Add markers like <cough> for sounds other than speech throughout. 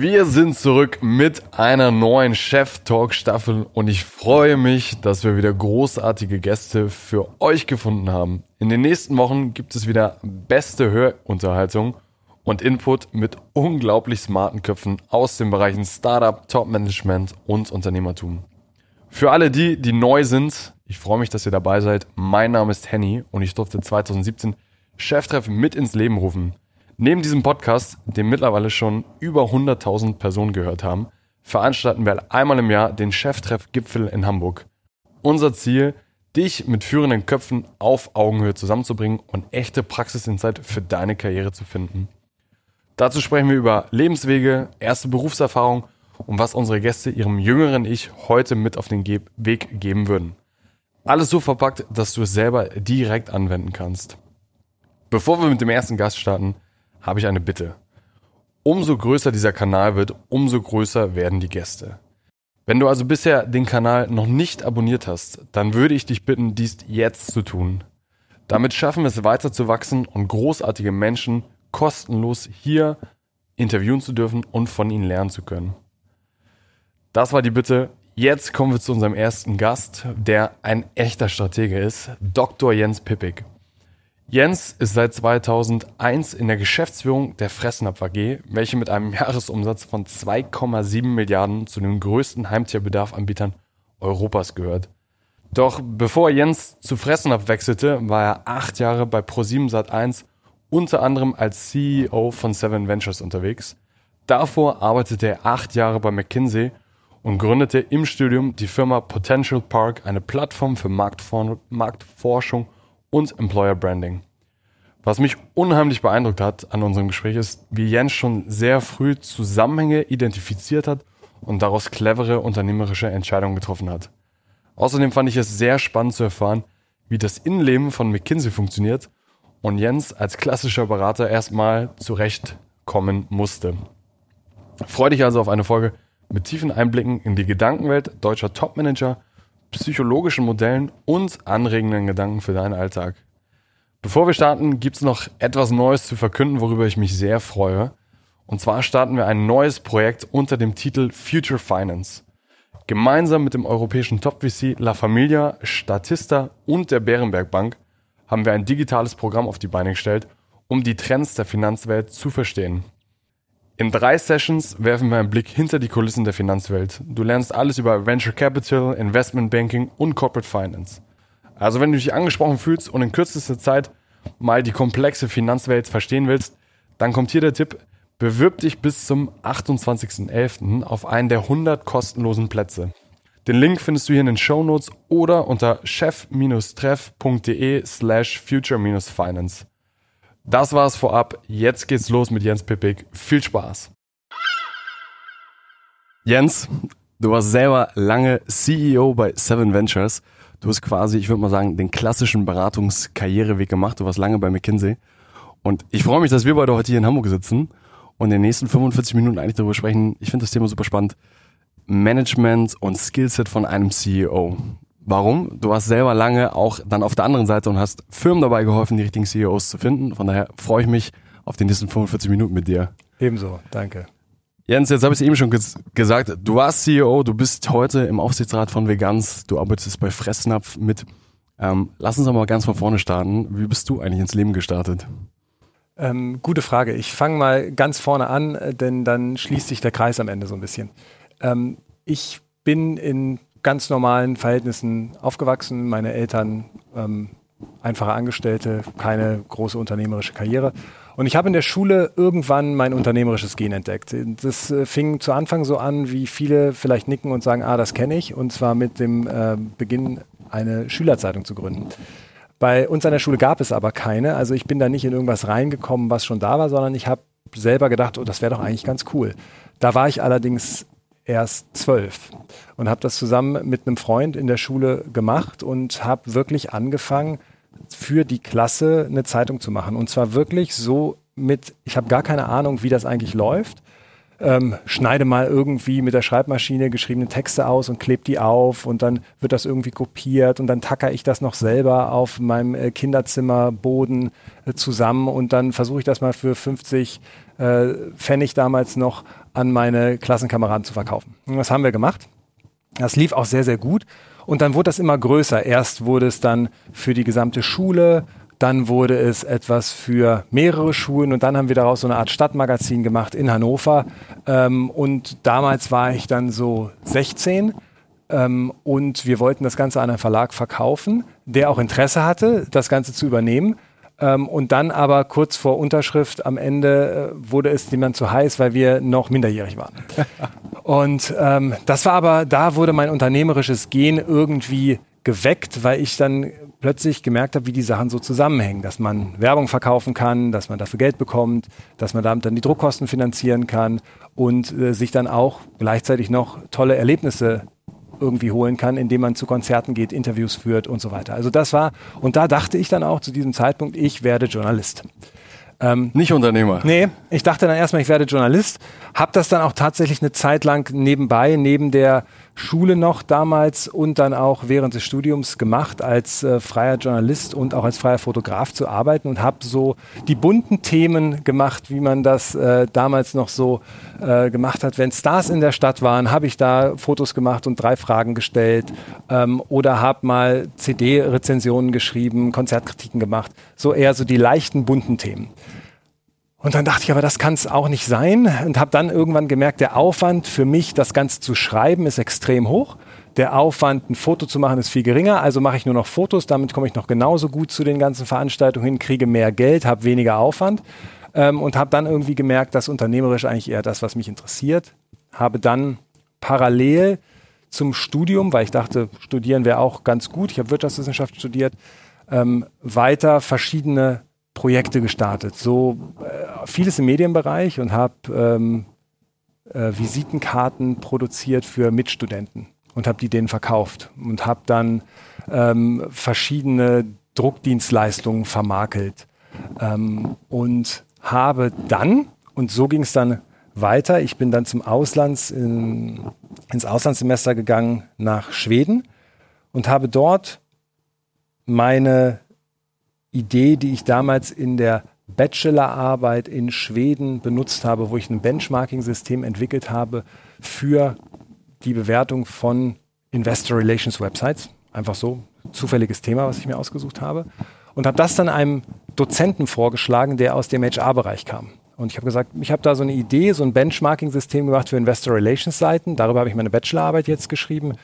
Wir sind zurück mit einer neuen Chef-Talk-Staffel und ich freue mich, dass wir wieder großartige Gäste für euch gefunden haben. In den nächsten Wochen gibt es wieder beste Hörunterhaltung und Input mit unglaublich smarten Köpfen aus den Bereichen Startup, Top-Management und Unternehmertum. Für alle die, die neu sind, ich freue mich, dass ihr dabei seid. Mein Name ist Henny und ich durfte 2017 Cheftreffen mit ins Leben rufen. Neben diesem Podcast, den mittlerweile schon über 100.000 Personen gehört haben, veranstalten wir einmal im Jahr den Cheftreff-Gipfel in Hamburg. Unser Ziel, dich mit führenden Köpfen auf Augenhöhe zusammenzubringen und echte Praxisinsight für deine Karriere zu finden. Dazu sprechen wir über Lebenswege, erste Berufserfahrung und was unsere Gäste ihrem jüngeren Ich heute mit auf den Weg geben würden. Alles so verpackt, dass du es selber direkt anwenden kannst. Bevor wir mit dem ersten Gast starten, habe ich eine Bitte. Umso größer dieser Kanal wird, umso größer werden die Gäste. Wenn du also bisher den Kanal noch nicht abonniert hast, dann würde ich dich bitten, dies jetzt zu tun. Damit schaffen wir es weiter zu wachsen und großartige Menschen kostenlos hier interviewen zu dürfen und von ihnen lernen zu können. Das war die Bitte. Jetzt kommen wir zu unserem ersten Gast, der ein echter Stratege ist, Dr. Jens Pippig. Jens ist seit 2001 in der Geschäftsführung der Fressnapf AG, welche mit einem <laughs> Jahresumsatz von 2,7 Milliarden zu den größten Heimtierbedarfanbietern Europas gehört. Doch bevor Jens zu Fressnapf wechselte, war er acht Jahre bei Pro7 Sat1 unter anderem als CEO von Seven Ventures unterwegs. Davor arbeitete er acht Jahre bei McKinsey und gründete im Studium die Firma Potential Park, eine Plattform für Marktforschung und Employer Branding. Was mich unheimlich beeindruckt hat an unserem Gespräch ist, wie Jens schon sehr früh Zusammenhänge identifiziert hat und daraus clevere unternehmerische Entscheidungen getroffen hat. Außerdem fand ich es sehr spannend zu erfahren, wie das Innenleben von McKinsey funktioniert und Jens als klassischer Berater erstmal zurechtkommen musste. Freue dich also auf eine Folge mit tiefen Einblicken in die Gedankenwelt deutscher Topmanager psychologischen Modellen und anregenden Gedanken für deinen Alltag. Bevor wir starten, gibt es noch etwas Neues zu verkünden, worüber ich mich sehr freue. Und zwar starten wir ein neues Projekt unter dem Titel Future Finance. Gemeinsam mit dem europäischen Top-VC La Familia, Statista und der Bärenberg Bank haben wir ein digitales Programm auf die Beine gestellt, um die Trends der Finanzwelt zu verstehen. In drei Sessions werfen wir einen Blick hinter die Kulissen der Finanzwelt. Du lernst alles über Venture Capital, Investment Banking und Corporate Finance. Also wenn du dich angesprochen fühlst und in kürzester Zeit mal die komplexe Finanzwelt verstehen willst, dann kommt hier der Tipp, bewirb dich bis zum 28.11. auf einen der 100 kostenlosen Plätze. Den Link findest du hier in den Show Notes oder unter chef-treff.de slash future-finance. Das war's vorab. Jetzt geht's los mit Jens Pippig. Viel Spaß. Jens, du warst selber lange CEO bei Seven Ventures. Du hast quasi, ich würde mal sagen, den klassischen Beratungskarriereweg gemacht. Du warst lange bei McKinsey. Und ich freue mich, dass wir beide heute hier in Hamburg sitzen und in den nächsten 45 Minuten eigentlich darüber sprechen. Ich finde das Thema super spannend. Management und Skillset von einem CEO. Warum? Du warst selber lange auch dann auf der anderen Seite und hast Firmen dabei geholfen, die richtigen CEOs zu finden. Von daher freue ich mich auf die nächsten 45 Minuten mit dir. Ebenso, danke. Jens, jetzt habe ich es eben schon ges gesagt. Du warst CEO, du bist heute im Aufsichtsrat von Vegans, du arbeitest bei Fressnapf mit. Ähm, lass uns doch mal ganz von vorne starten. Wie bist du eigentlich ins Leben gestartet? Ähm, gute Frage. Ich fange mal ganz vorne an, denn dann schließt sich der Kreis am Ende so ein bisschen. Ähm, ich bin in ganz normalen Verhältnissen aufgewachsen. Meine Eltern ähm, einfache Angestellte, keine große unternehmerische Karriere. Und ich habe in der Schule irgendwann mein unternehmerisches Gen entdeckt. Das äh, fing zu Anfang so an, wie viele vielleicht nicken und sagen, ah, das kenne ich. Und zwar mit dem äh, Beginn, eine Schülerzeitung zu gründen. Bei uns an der Schule gab es aber keine. Also ich bin da nicht in irgendwas reingekommen, was schon da war, sondern ich habe selber gedacht, oh, das wäre doch eigentlich ganz cool. Da war ich allerdings erst zwölf und habe das zusammen mit einem Freund in der Schule gemacht und habe wirklich angefangen, für die Klasse eine Zeitung zu machen. Und zwar wirklich so mit, ich habe gar keine Ahnung, wie das eigentlich läuft. Ähm, schneide mal irgendwie mit der Schreibmaschine geschriebene Texte aus und klebe die auf und dann wird das irgendwie kopiert und dann tacker ich das noch selber auf meinem äh, Kinderzimmerboden äh, zusammen und dann versuche ich das mal für 50 äh, Pfennig damals noch an meine Klassenkameraden zu verkaufen. Und das haben wir gemacht. Das lief auch sehr, sehr gut. Und dann wurde das immer größer. Erst wurde es dann für die gesamte Schule, dann wurde es etwas für mehrere Schulen und dann haben wir daraus so eine Art Stadtmagazin gemacht in Hannover. Ähm, und damals war ich dann so 16 ähm, und wir wollten das Ganze an einen Verlag verkaufen, der auch Interesse hatte, das Ganze zu übernehmen. Ähm, und dann aber kurz vor Unterschrift am Ende äh, wurde es jemand zu heiß, weil wir noch minderjährig waren. <laughs> und ähm, das war aber, da wurde mein unternehmerisches Gen irgendwie geweckt, weil ich dann plötzlich gemerkt habe, wie die Sachen so zusammenhängen, dass man Werbung verkaufen kann, dass man dafür Geld bekommt, dass man damit dann die Druckkosten finanzieren kann und äh, sich dann auch gleichzeitig noch tolle Erlebnisse irgendwie holen kann, indem man zu Konzerten geht, Interviews führt und so weiter. Also das war, und da dachte ich dann auch zu diesem Zeitpunkt, ich werde Journalist. Ähm, Nicht Unternehmer. Nee, ich dachte dann erstmal, ich werde Journalist, habe das dann auch tatsächlich eine Zeit lang nebenbei, neben der Schule noch damals und dann auch während des Studiums gemacht, als äh, freier Journalist und auch als freier Fotograf zu arbeiten und habe so die bunten Themen gemacht, wie man das äh, damals noch so äh, gemacht hat. Wenn Stars in der Stadt waren, habe ich da Fotos gemacht und drei Fragen gestellt ähm, oder habe mal CD-Rezensionen geschrieben, Konzertkritiken gemacht. So eher so die leichten bunten Themen. Und dann dachte ich, aber das kann es auch nicht sein und habe dann irgendwann gemerkt, der Aufwand für mich, das Ganze zu schreiben, ist extrem hoch. Der Aufwand, ein Foto zu machen, ist viel geringer. Also mache ich nur noch Fotos. Damit komme ich noch genauso gut zu den ganzen Veranstaltungen hin, kriege mehr Geld, habe weniger Aufwand ähm, und habe dann irgendwie gemerkt, dass unternehmerisch eigentlich eher das, was mich interessiert. Habe dann parallel zum Studium, weil ich dachte, studieren wäre auch ganz gut. Ich habe Wirtschaftswissenschaft studiert, ähm, weiter verschiedene Projekte gestartet. So äh, vieles im Medienbereich und habe ähm, äh, Visitenkarten produziert für Mitstudenten und habe die denen verkauft und habe dann ähm, verschiedene Druckdienstleistungen vermakelt ähm, und habe dann, und so ging es dann weiter, ich bin dann zum Auslands, in, ins Auslandssemester gegangen nach Schweden und habe dort meine Idee, die ich damals in der Bachelorarbeit in Schweden benutzt habe, wo ich ein Benchmarking-System entwickelt habe für die Bewertung von Investor Relations Websites. Einfach so, zufälliges Thema, was ich mir ausgesucht habe. Und habe das dann einem Dozenten vorgeschlagen, der aus dem HR-Bereich kam. Und ich habe gesagt, ich habe da so eine Idee, so ein Benchmarking-System gemacht für Investor Relations Seiten. Darüber habe ich meine Bachelorarbeit jetzt geschrieben.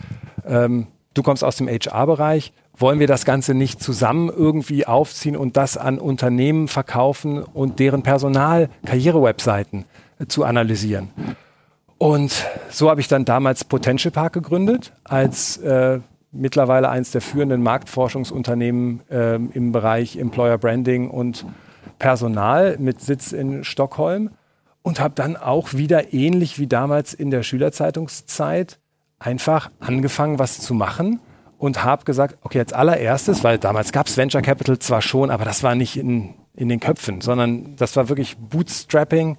Ähm, du kommst aus dem HR-Bereich wollen wir das Ganze nicht zusammen irgendwie aufziehen und das an Unternehmen verkaufen und deren Personal, Karriere-Webseiten äh, zu analysieren. Und so habe ich dann damals Potential Park gegründet, als äh, mittlerweile eines der führenden Marktforschungsunternehmen äh, im Bereich Employer Branding und Personal mit Sitz in Stockholm und habe dann auch wieder ähnlich wie damals in der Schülerzeitungszeit einfach angefangen, was zu machen und habe gesagt, okay, als allererstes, weil damals gab es Venture Capital zwar schon, aber das war nicht in, in den Köpfen, sondern das war wirklich Bootstrapping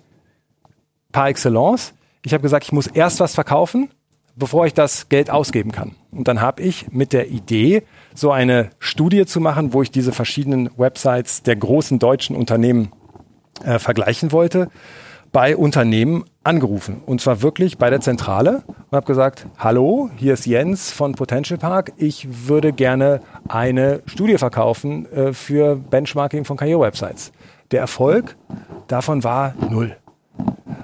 par excellence. Ich habe gesagt, ich muss erst was verkaufen, bevor ich das Geld ausgeben kann. Und dann habe ich mit der Idee, so eine Studie zu machen, wo ich diese verschiedenen Websites der großen deutschen Unternehmen äh, vergleichen wollte, bei Unternehmen angerufen. Und zwar wirklich bei der Zentrale und habe gesagt, hallo, hier ist Jens von Potential Park. Ich würde gerne eine Studie verkaufen äh, für Benchmarking von Karriere-Websites. Der Erfolg davon war null.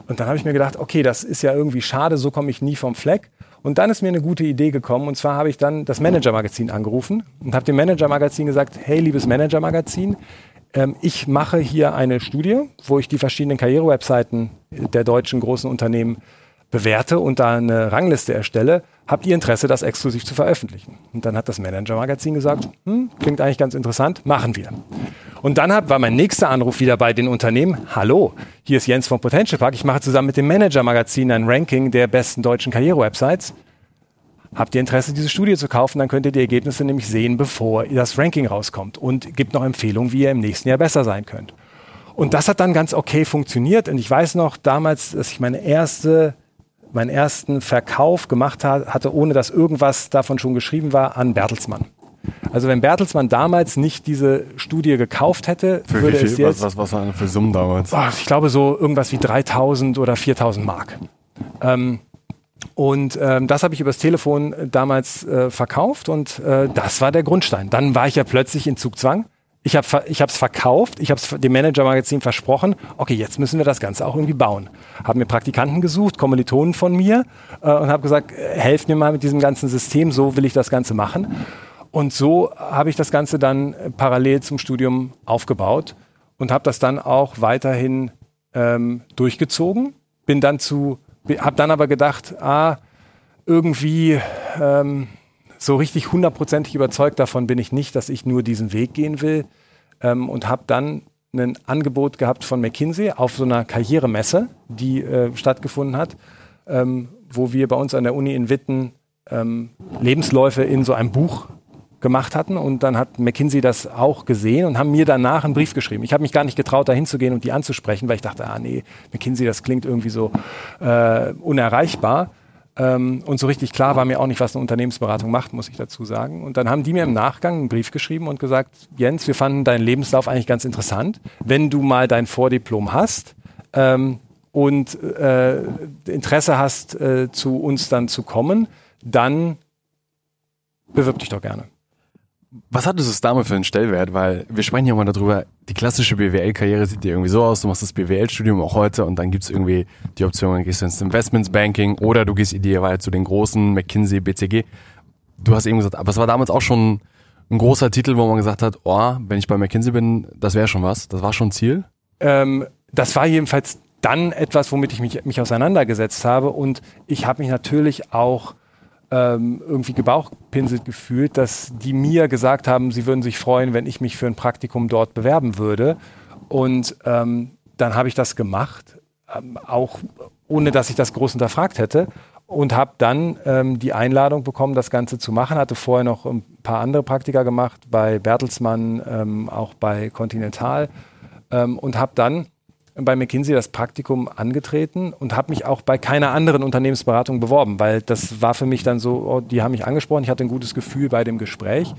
Und dann habe ich mir gedacht, okay, das ist ja irgendwie schade, so komme ich nie vom Fleck. Und dann ist mir eine gute Idee gekommen. Und zwar habe ich dann das Manager-Magazin angerufen und habe dem Manager-Magazin gesagt, hey, liebes Manager-Magazin, ähm, ich mache hier eine Studie, wo ich die verschiedenen Karriere-Webseiten der deutschen großen Unternehmen bewerte und da eine Rangliste erstelle. Habt ihr Interesse, das exklusiv zu veröffentlichen? Und dann hat das Manager-Magazin gesagt, hm, klingt eigentlich ganz interessant, machen wir. Und dann hat, war mein nächster Anruf wieder bei den Unternehmen. Hallo, hier ist Jens vom Potential Park. Ich mache zusammen mit dem Manager-Magazin ein Ranking der besten deutschen Karriere-Websites. Habt ihr Interesse, diese Studie zu kaufen, dann könnt ihr die Ergebnisse nämlich sehen, bevor das Ranking rauskommt und gibt noch Empfehlungen, wie ihr im nächsten Jahr besser sein könnt. Und das hat dann ganz okay funktioniert. Und ich weiß noch damals, dass ich meine erste, meinen ersten Verkauf gemacht hatte, ohne dass irgendwas davon schon geschrieben war, an Bertelsmann. Also wenn Bertelsmann damals nicht diese Studie gekauft hätte, Für würde wie es viel? jetzt, Was, was, was waren für Summen damals? oh, ich glaube so irgendwas wie 3000 oder 4000 Mark. Ähm, und ähm, das habe ich übers Telefon äh, damals äh, verkauft und äh, das war der Grundstein. Dann war ich ja plötzlich in Zugzwang. Ich habe ich es verkauft, ich habe dem Manager-Magazin versprochen, okay, jetzt müssen wir das Ganze auch irgendwie bauen. Habe mir Praktikanten gesucht, Kommilitonen von mir äh, und habe gesagt, äh, helft mir mal mit diesem ganzen System, so will ich das Ganze machen. Und so habe ich das Ganze dann äh, parallel zum Studium aufgebaut und habe das dann auch weiterhin ähm, durchgezogen. Bin dann zu, habe dann aber gedacht, ah, irgendwie ähm, so richtig hundertprozentig überzeugt davon bin ich nicht, dass ich nur diesen Weg gehen will. Ähm, und habe dann ein Angebot gehabt von McKinsey auf so einer Karrieremesse, die äh, stattgefunden hat, ähm, wo wir bei uns an der Uni in Witten ähm, Lebensläufe in so einem Buch gemacht hatten und dann hat McKinsey das auch gesehen und haben mir danach einen Brief geschrieben. Ich habe mich gar nicht getraut, da hinzugehen und die anzusprechen, weil ich dachte, ah nee, McKinsey, das klingt irgendwie so äh, unerreichbar. Ähm, und so richtig klar war mir auch nicht, was eine Unternehmensberatung macht, muss ich dazu sagen. Und dann haben die mir im Nachgang einen Brief geschrieben und gesagt, Jens, wir fanden deinen Lebenslauf eigentlich ganz interessant. Wenn du mal dein Vordiplom hast ähm, und äh, Interesse hast, äh, zu uns dann zu kommen, dann bewirb dich doch gerne. Was hat das damals für einen Stellwert? Weil wir sprechen ja mal darüber, die klassische BWL-Karriere sieht ja irgendwie so aus, du machst das BWL-Studium auch heute und dann gibt's irgendwie die Option, dann gehst du ins Investments Banking oder du gehst idealerweise zu den großen McKinsey, BCG. Du hast eben gesagt, aber es war damals auch schon ein großer Titel, wo man gesagt hat, oh, wenn ich bei McKinsey bin, das wäre schon was, das war schon Ziel. Ähm, das war jedenfalls dann etwas, womit ich mich, mich auseinandergesetzt habe und ich habe mich natürlich auch ähm, irgendwie gebauchpinselt gefühlt, dass die mir gesagt haben, sie würden sich freuen, wenn ich mich für ein Praktikum dort bewerben würde. Und ähm, dann habe ich das gemacht, ähm, auch ohne dass ich das groß hinterfragt hätte. Und habe dann ähm, die Einladung bekommen, das Ganze zu machen. Hatte vorher noch ein paar andere Praktika gemacht, bei Bertelsmann, ähm, auch bei Continental. Ähm, und habe dann bei McKinsey das Praktikum angetreten und habe mich auch bei keiner anderen Unternehmensberatung beworben, weil das war für mich dann so, oh, die haben mich angesprochen, ich hatte ein gutes Gefühl bei dem Gespräch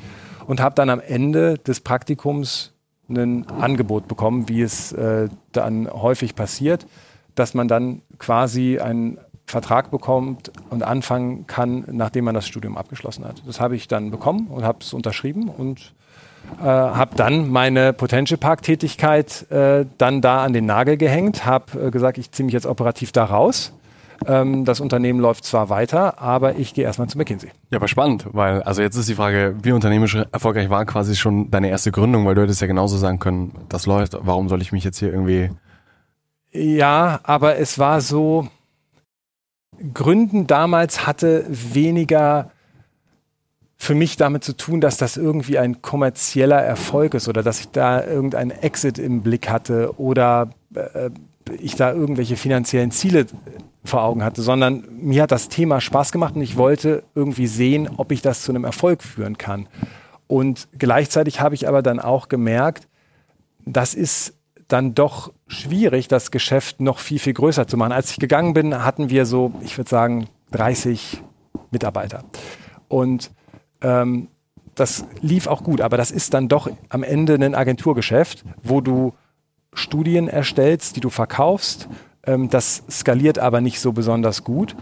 und habe dann am Ende des Praktikums ein Angebot bekommen, wie es äh, dann häufig passiert, dass man dann quasi einen Vertrag bekommt und anfangen kann, nachdem man das Studium abgeschlossen hat. Das habe ich dann bekommen und habe es unterschrieben und äh, habe dann meine Potential Park Tätigkeit äh, dann da an den Nagel gehängt, habe äh, gesagt, ich ziehe mich jetzt operativ da raus. Ähm, das Unternehmen läuft zwar weiter, aber ich gehe erstmal zu McKinsey. Ja, aber spannend, weil, also jetzt ist die Frage, wie unternehmerisch erfolgreich war quasi schon deine erste Gründung, weil du hättest ja genauso sagen können, das läuft, warum soll ich mich jetzt hier irgendwie. Ja, aber es war so, Gründen damals hatte weniger für mich damit zu tun, dass das irgendwie ein kommerzieller Erfolg ist oder dass ich da irgendeinen Exit im Blick hatte oder äh, ich da irgendwelche finanziellen Ziele vor Augen hatte, sondern mir hat das Thema Spaß gemacht und ich wollte irgendwie sehen, ob ich das zu einem Erfolg führen kann. Und gleichzeitig habe ich aber dann auch gemerkt, das ist dann doch schwierig, das Geschäft noch viel, viel größer zu machen. Als ich gegangen bin, hatten wir so, ich würde sagen, 30 Mitarbeiter. Und ähm, das lief auch gut, aber das ist dann doch am Ende ein Agenturgeschäft, wo du Studien erstellst, die du verkaufst. Ähm, das skaliert aber nicht so besonders gut.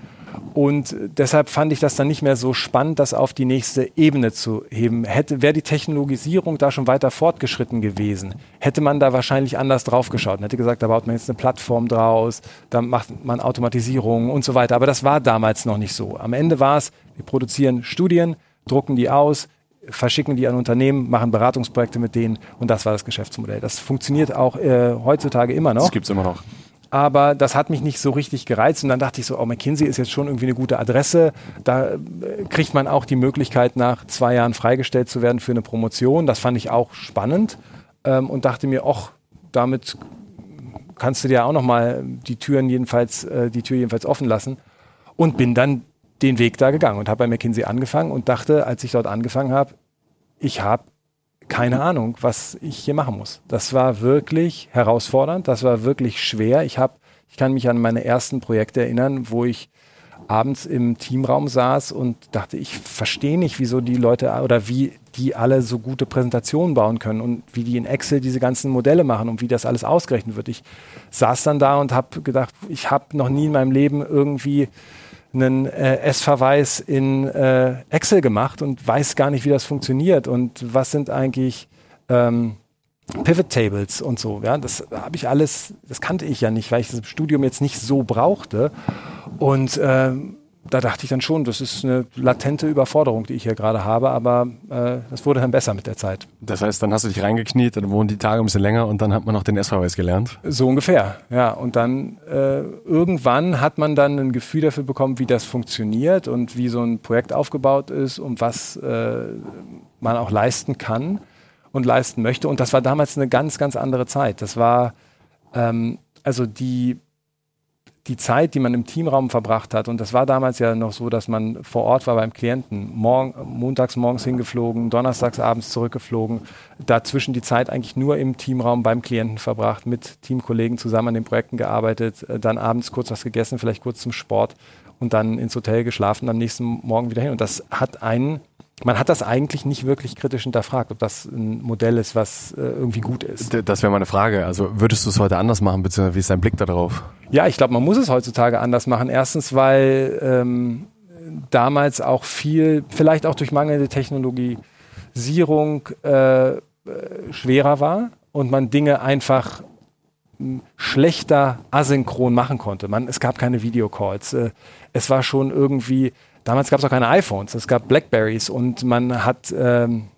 Und deshalb fand ich das dann nicht mehr so spannend, das auf die nächste Ebene zu heben. Hätte, wäre die Technologisierung da schon weiter fortgeschritten gewesen, hätte man da wahrscheinlich anders drauf geschaut und hätte gesagt, da baut man jetzt eine Plattform draus, da macht man Automatisierung und so weiter. Aber das war damals noch nicht so. Am Ende war es, wir produzieren Studien, drucken die aus, verschicken die an Unternehmen, machen Beratungsprojekte mit denen und das war das Geschäftsmodell. Das funktioniert auch äh, heutzutage immer noch. Das gibt's immer noch. Aber das hat mich nicht so richtig gereizt und dann dachte ich so, oh, McKinsey ist jetzt schon irgendwie eine gute Adresse. Da äh, kriegt man auch die Möglichkeit, nach zwei Jahren freigestellt zu werden für eine Promotion. Das fand ich auch spannend ähm, und dachte mir, ach, damit kannst du dir auch noch mal die Türen jedenfalls, äh, die Tür jedenfalls offen lassen und bin dann den Weg da gegangen und habe bei McKinsey angefangen und dachte, als ich dort angefangen habe, ich habe keine Ahnung, was ich hier machen muss. Das war wirklich herausfordernd, das war wirklich schwer. Ich habe, ich kann mich an meine ersten Projekte erinnern, wo ich abends im Teamraum saß und dachte, ich verstehe nicht, wieso die Leute oder wie die alle so gute Präsentationen bauen können und wie die in Excel diese ganzen Modelle machen und wie das alles ausgerechnet wird. Ich saß dann da und habe gedacht, ich habe noch nie in meinem Leben irgendwie einen äh, S-Verweis in äh, Excel gemacht und weiß gar nicht, wie das funktioniert und was sind eigentlich ähm, Pivot Tables und so. Ja, das habe ich alles, das kannte ich ja nicht, weil ich das Studium jetzt nicht so brauchte. Und äh, da dachte ich dann schon, das ist eine latente Überforderung, die ich hier gerade habe, aber äh, das wurde dann besser mit der Zeit. Das heißt, dann hast du dich reingekniet, dann wurden die Tage ein bisschen länger und dann hat man noch den S-Verweis gelernt? So ungefähr, ja. Und dann äh, irgendwann hat man dann ein Gefühl dafür bekommen, wie das funktioniert und wie so ein Projekt aufgebaut ist und was äh, man auch leisten kann und leisten möchte. Und das war damals eine ganz, ganz andere Zeit. Das war ähm, also die die Zeit, die man im Teamraum verbracht hat, und das war damals ja noch so, dass man vor Ort war beim Klienten, morgen, montags morgens hingeflogen, donnerstags abends zurückgeflogen, dazwischen die Zeit eigentlich nur im Teamraum beim Klienten verbracht, mit Teamkollegen zusammen an den Projekten gearbeitet, äh, dann abends kurz was gegessen, vielleicht kurz zum Sport und dann ins Hotel geschlafen, am nächsten Morgen wieder hin. Und das hat einen man hat das eigentlich nicht wirklich kritisch hinterfragt, ob das ein Modell ist, was äh, irgendwie gut ist. Das wäre meine Frage. Also würdest du es heute anders machen, beziehungsweise wie ist dein Blick darauf? Ja, ich glaube, man muss es heutzutage anders machen. Erstens, weil ähm, damals auch viel, vielleicht auch durch mangelnde Technologisierung, äh, äh, schwerer war und man Dinge einfach hm, schlechter asynchron machen konnte. Man, es gab keine Videocalls. Äh, es war schon irgendwie Damals gab es auch keine iPhones, es gab Blackberries und man hat ähm,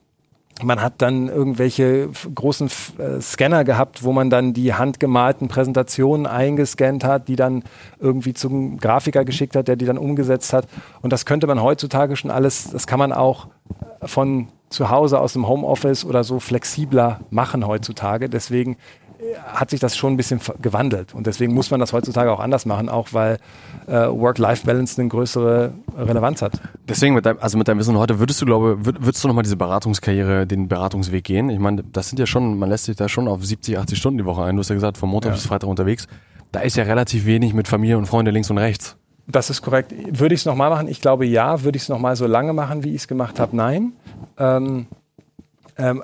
man hat dann irgendwelche großen äh, Scanner gehabt, wo man dann die handgemalten Präsentationen eingescannt hat, die dann irgendwie zum Grafiker geschickt hat, der die dann umgesetzt hat. Und das könnte man heutzutage schon alles, das kann man auch von zu Hause aus dem Homeoffice oder so flexibler machen heutzutage. Deswegen hat sich das schon ein bisschen gewandelt. Und deswegen muss man das heutzutage auch anders machen, auch weil äh, Work-Life-Balance eine größere Relevanz hat. Deswegen, mit deinem, also mit deinem Wissen heute, würdest du, glaube würd, würdest du nochmal diese Beratungskarriere, den Beratungsweg gehen? Ich meine, das sind ja schon, man lässt sich da schon auf 70, 80 Stunden die Woche ein. Du hast ja gesagt, von Montag ja. bis Freitag unterwegs. Da ist ja relativ wenig mit Familie und Freunde links und rechts. Das ist korrekt. Würde ich es nochmal machen? Ich glaube ja. Würde ich es nochmal so lange machen, wie ich es gemacht habe? Nein. Ähm, ähm,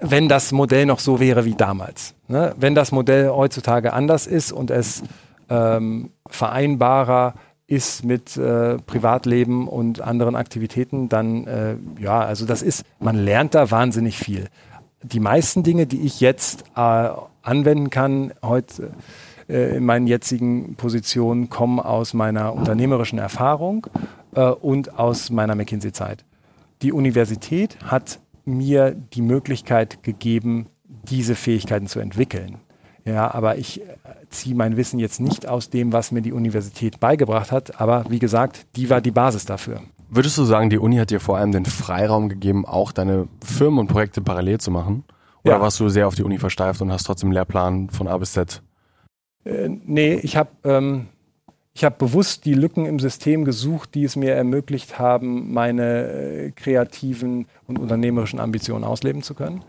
wenn das Modell noch so wäre wie damals. Ne? Wenn das Modell heutzutage anders ist und es ähm, vereinbarer ist mit äh, Privatleben und anderen Aktivitäten, dann äh, ja, also das ist, man lernt da wahnsinnig viel. Die meisten Dinge, die ich jetzt äh, anwenden kann, heute äh, in meinen jetzigen Positionen, kommen aus meiner unternehmerischen Erfahrung äh, und aus meiner McKinsey-Zeit. Die Universität hat mir die Möglichkeit gegeben, diese Fähigkeiten zu entwickeln. Ja, aber ich äh, ziehe mein Wissen jetzt nicht aus dem, was mir die Universität beigebracht hat. Aber wie gesagt, die war die Basis dafür. Würdest du sagen, die Uni hat dir vor allem den Freiraum gegeben, auch deine Firmen und Projekte parallel zu machen? Oder ja. warst du sehr auf die Uni versteift und hast trotzdem einen Lehrplan von A bis Z? Äh, nee, ich habe ähm, ich habe bewusst die Lücken im System gesucht, die es mir ermöglicht haben, meine äh, kreativen und unternehmerischen Ambitionen ausleben zu können.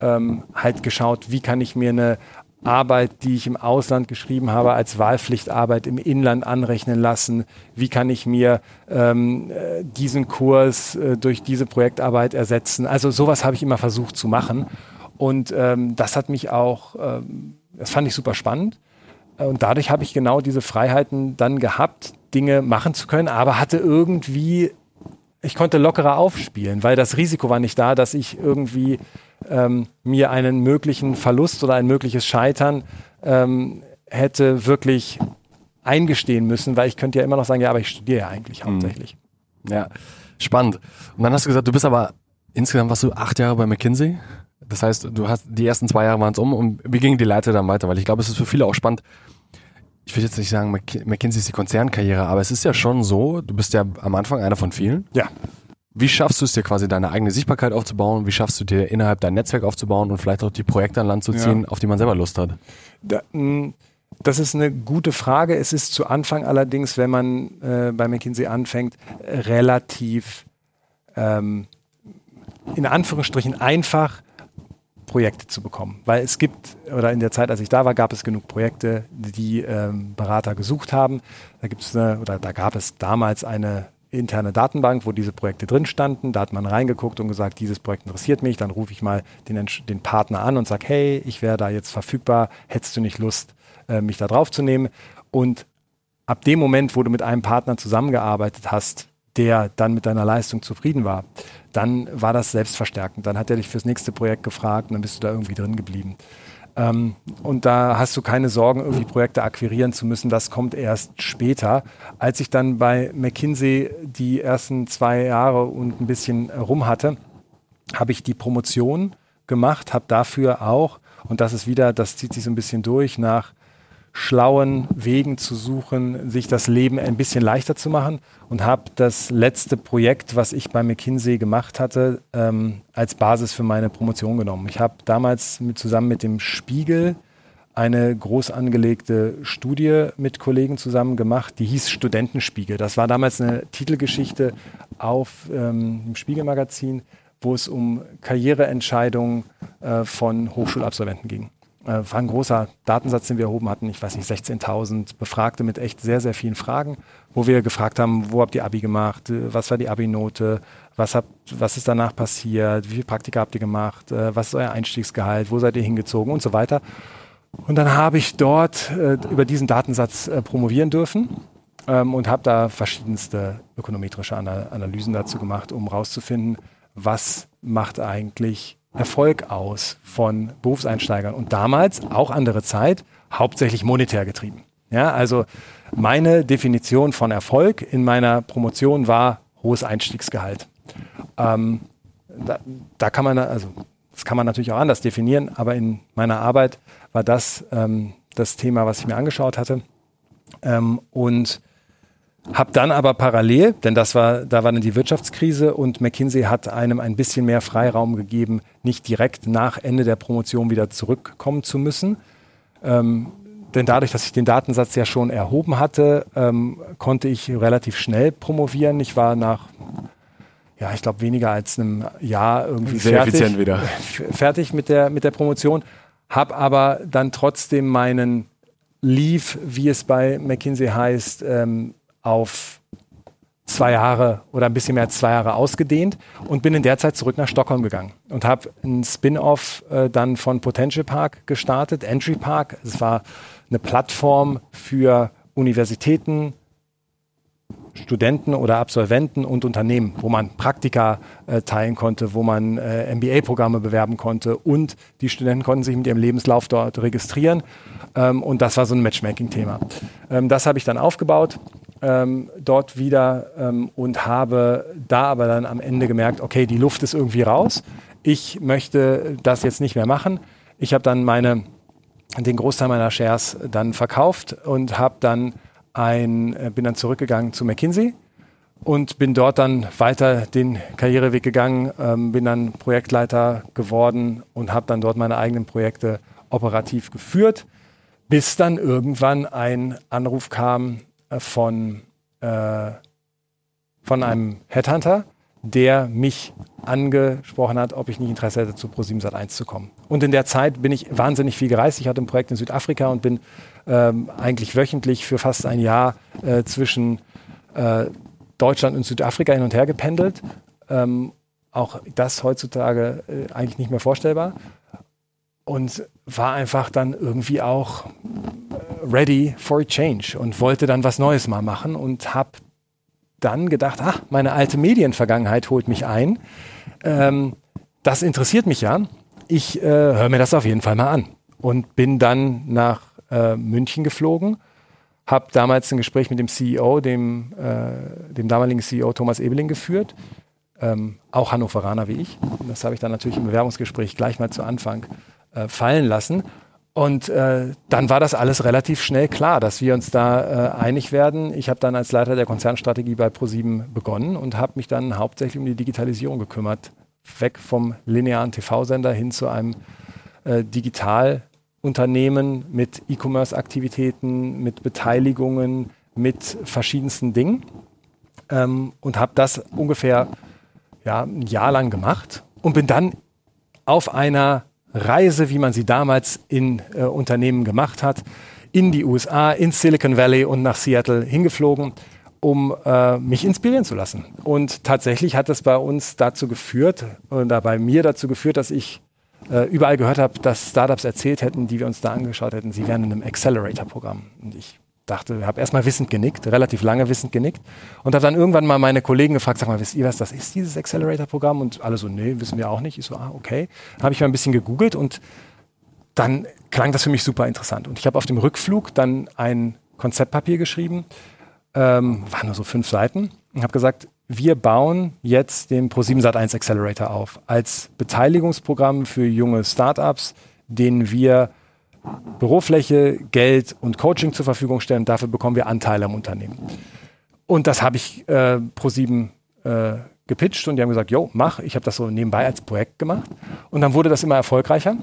Ähm, halt geschaut, wie kann ich mir eine Arbeit, die ich im Ausland geschrieben habe, als Wahlpflichtarbeit im Inland anrechnen lassen? Wie kann ich mir ähm, äh, diesen Kurs äh, durch diese Projektarbeit ersetzen? Also sowas habe ich immer versucht zu machen. Und ähm, das hat mich auch, ähm, das fand ich super spannend. Und dadurch habe ich genau diese Freiheiten dann gehabt, Dinge machen zu können, aber hatte irgendwie, ich konnte lockerer aufspielen, weil das Risiko war nicht da, dass ich irgendwie ähm, mir einen möglichen Verlust oder ein mögliches Scheitern ähm, hätte wirklich eingestehen müssen, weil ich könnte ja immer noch sagen, ja, aber ich studiere ja eigentlich mhm. hauptsächlich. Ja, spannend. Und dann hast du gesagt, du bist aber insgesamt warst du acht Jahre bei McKinsey. Das heißt, du hast die ersten zwei Jahre waren es um und wie ging die Leiter dann weiter? Weil ich glaube, es ist für viele auch spannend. Ich will jetzt nicht sagen, McKinsey ist die Konzernkarriere, aber es ist ja schon so, du bist ja am Anfang einer von vielen. Ja. Wie schaffst du es dir quasi deine eigene Sichtbarkeit aufzubauen? Wie schaffst du dir innerhalb dein Netzwerk aufzubauen und vielleicht auch die Projekte an Land zu ziehen, ja. auf die man selber Lust hat? Da, hm, das ist eine gute Frage. Es ist zu Anfang allerdings, wenn man äh, bei McKinsey anfängt, relativ ähm, in Anführungsstrichen einfach Projekte zu bekommen. Weil es gibt, oder in der Zeit, als ich da war, gab es genug Projekte, die ähm, Berater gesucht haben. Da gibt es oder da gab es damals eine interne Datenbank, wo diese Projekte drin standen. Da hat man reingeguckt und gesagt, dieses Projekt interessiert mich. Dann rufe ich mal den, den Partner an und sage, hey, ich wäre da jetzt verfügbar. Hättest du nicht Lust, äh, mich da drauf zu nehmen? Und ab dem Moment, wo du mit einem Partner zusammengearbeitet hast, der dann mit deiner Leistung zufrieden war, dann war das selbstverstärkend. Dann hat er dich fürs nächste Projekt gefragt und dann bist du da irgendwie drin geblieben. Ähm, und da hast du keine Sorgen, irgendwie Projekte akquirieren zu müssen. Das kommt erst später. Als ich dann bei McKinsey die ersten zwei Jahre und ein bisschen rum hatte, habe ich die Promotion gemacht, habe dafür auch, und das ist wieder, das zieht sich so ein bisschen durch, nach schlauen Wegen zu suchen, sich das Leben ein bisschen leichter zu machen und habe das letzte Projekt, was ich bei McKinsey gemacht hatte, ähm, als Basis für meine Promotion genommen. Ich habe damals mit, zusammen mit dem Spiegel eine groß angelegte Studie mit Kollegen zusammen gemacht, die hieß Studentenspiegel. Das war damals eine Titelgeschichte auf ähm, dem Spiegelmagazin, wo es um Karriereentscheidungen äh, von Hochschulabsolventen ging äh, war ein großer Datensatz, den wir erhoben hatten. Ich weiß nicht, 16.000 Befragte mit echt sehr, sehr vielen Fragen, wo wir gefragt haben, wo habt ihr Abi gemacht? Äh, was war die Abi-Note? Was, was ist danach passiert? Wie viele Praktika habt ihr gemacht? Äh, was ist euer Einstiegsgehalt? Wo seid ihr hingezogen? Und so weiter. Und dann habe ich dort äh, über diesen Datensatz äh, promovieren dürfen ähm, und habe da verschiedenste ökonometrische Analysen dazu gemacht, um herauszufinden, was macht eigentlich Erfolg aus von Berufseinsteigern und damals, auch andere Zeit, hauptsächlich monetär getrieben. Ja, also meine Definition von Erfolg in meiner Promotion war hohes Einstiegsgehalt. Ähm, da, da, kann man, also das kann man natürlich auch anders definieren, aber in meiner Arbeit war das ähm, das Thema, was ich mir angeschaut hatte. Ähm, und hab dann aber parallel, denn das war, da war dann die Wirtschaftskrise und McKinsey hat einem ein bisschen mehr Freiraum gegeben, nicht direkt nach Ende der Promotion wieder zurückkommen zu müssen. Ähm, denn dadurch, dass ich den Datensatz ja schon erhoben hatte, ähm, konnte ich relativ schnell promovieren. Ich war nach, ja, ich glaube, weniger als einem Jahr irgendwie Sehr fertig, effizient wieder. <laughs> fertig mit der, mit der Promotion, habe aber dann trotzdem meinen Leave, wie es bei McKinsey heißt, ähm, auf zwei Jahre oder ein bisschen mehr als zwei Jahre ausgedehnt und bin in der Zeit zurück nach Stockholm gegangen und habe ein Spin-off äh, dann von Potential Park gestartet, Entry Park. Es war eine Plattform für Universitäten, Studenten oder Absolventen und Unternehmen, wo man Praktika äh, teilen konnte, wo man äh, MBA-Programme bewerben konnte und die Studenten konnten sich mit ihrem Lebenslauf dort registrieren. Ähm, und das war so ein Matchmaking-Thema. Ähm, das habe ich dann aufgebaut ähm, dort wieder ähm, und habe da aber dann am Ende gemerkt, okay, die Luft ist irgendwie raus. Ich möchte das jetzt nicht mehr machen. Ich habe dann meine, den Großteil meiner Shares dann verkauft und habe dann ein, äh, bin dann zurückgegangen zu McKinsey und bin dort dann weiter den Karriereweg gegangen, ähm, bin dann Projektleiter geworden und habe dann dort meine eigenen Projekte operativ geführt, bis dann irgendwann ein Anruf kam von, äh, von einem Headhunter, der mich angesprochen hat, ob ich nicht Interesse hätte, zu Pro7 Sat1 zu kommen. Und in der Zeit bin ich wahnsinnig viel gereist. Ich hatte ein Projekt in Südafrika und bin ähm, eigentlich wöchentlich für fast ein Jahr äh, zwischen äh, Deutschland und Südafrika hin und her gependelt. Ähm, auch das heutzutage äh, eigentlich nicht mehr vorstellbar. Und war einfach dann irgendwie auch ready for a change und wollte dann was Neues mal machen und habe dann gedacht, ach, meine alte Medienvergangenheit holt mich ein. Ähm, das interessiert mich ja. Ich äh, höre mir das auf jeden Fall mal an und bin dann nach äh, München geflogen, habe damals ein Gespräch mit dem CEO, dem, äh, dem damaligen CEO Thomas Ebeling geführt, ähm, auch Hannoveraner wie ich. Das habe ich dann natürlich im Bewerbungsgespräch gleich mal zu Anfang äh, fallen lassen und äh, dann war das alles relativ schnell klar, dass wir uns da äh, einig werden. Ich habe dann als Leiter der Konzernstrategie bei ProSieben begonnen und habe mich dann hauptsächlich um die Digitalisierung gekümmert. Weg vom linearen TV-Sender hin zu einem äh, Digitalunternehmen mit E-Commerce-Aktivitäten, mit Beteiligungen, mit verschiedensten Dingen. Ähm, und habe das ungefähr ja, ein Jahr lang gemacht und bin dann auf einer Reise, wie man sie damals in äh, Unternehmen gemacht hat, in die USA, in Silicon Valley und nach Seattle hingeflogen, um äh, mich inspirieren zu lassen. Und tatsächlich hat es bei uns dazu geführt, oder bei mir dazu geführt, dass ich äh, überall gehört habe, dass Startups erzählt hätten, die wir uns da angeschaut hätten, sie wären in einem Accelerator-Programm. Und ich dachte, habe erstmal wissend genickt, relativ lange wissend genickt und habe dann irgendwann mal meine Kollegen gefragt, sag mal, wisst ihr, was das ist, dieses Accelerator-Programm? Und alle so, nee, wissen wir auch nicht. Ich so, ah, okay. Habe ich mal ein bisschen gegoogelt und dann klang das für mich super interessant. Und ich habe auf dem Rückflug dann ein Konzeptpapier geschrieben, ähm, waren nur so fünf Seiten, und habe gesagt, wir bauen jetzt den Pro7 Sat1 Accelerator auf als Beteiligungsprogramm für junge Startups, denen wir Bürofläche, Geld und Coaching zur Verfügung stellen. Dafür bekommen wir Anteile am Unternehmen. Und das habe ich äh, Pro7 äh, gepitcht und die haben gesagt, jo, mach. Ich habe das so nebenbei als Projekt gemacht. Und dann wurde das immer erfolgreicher,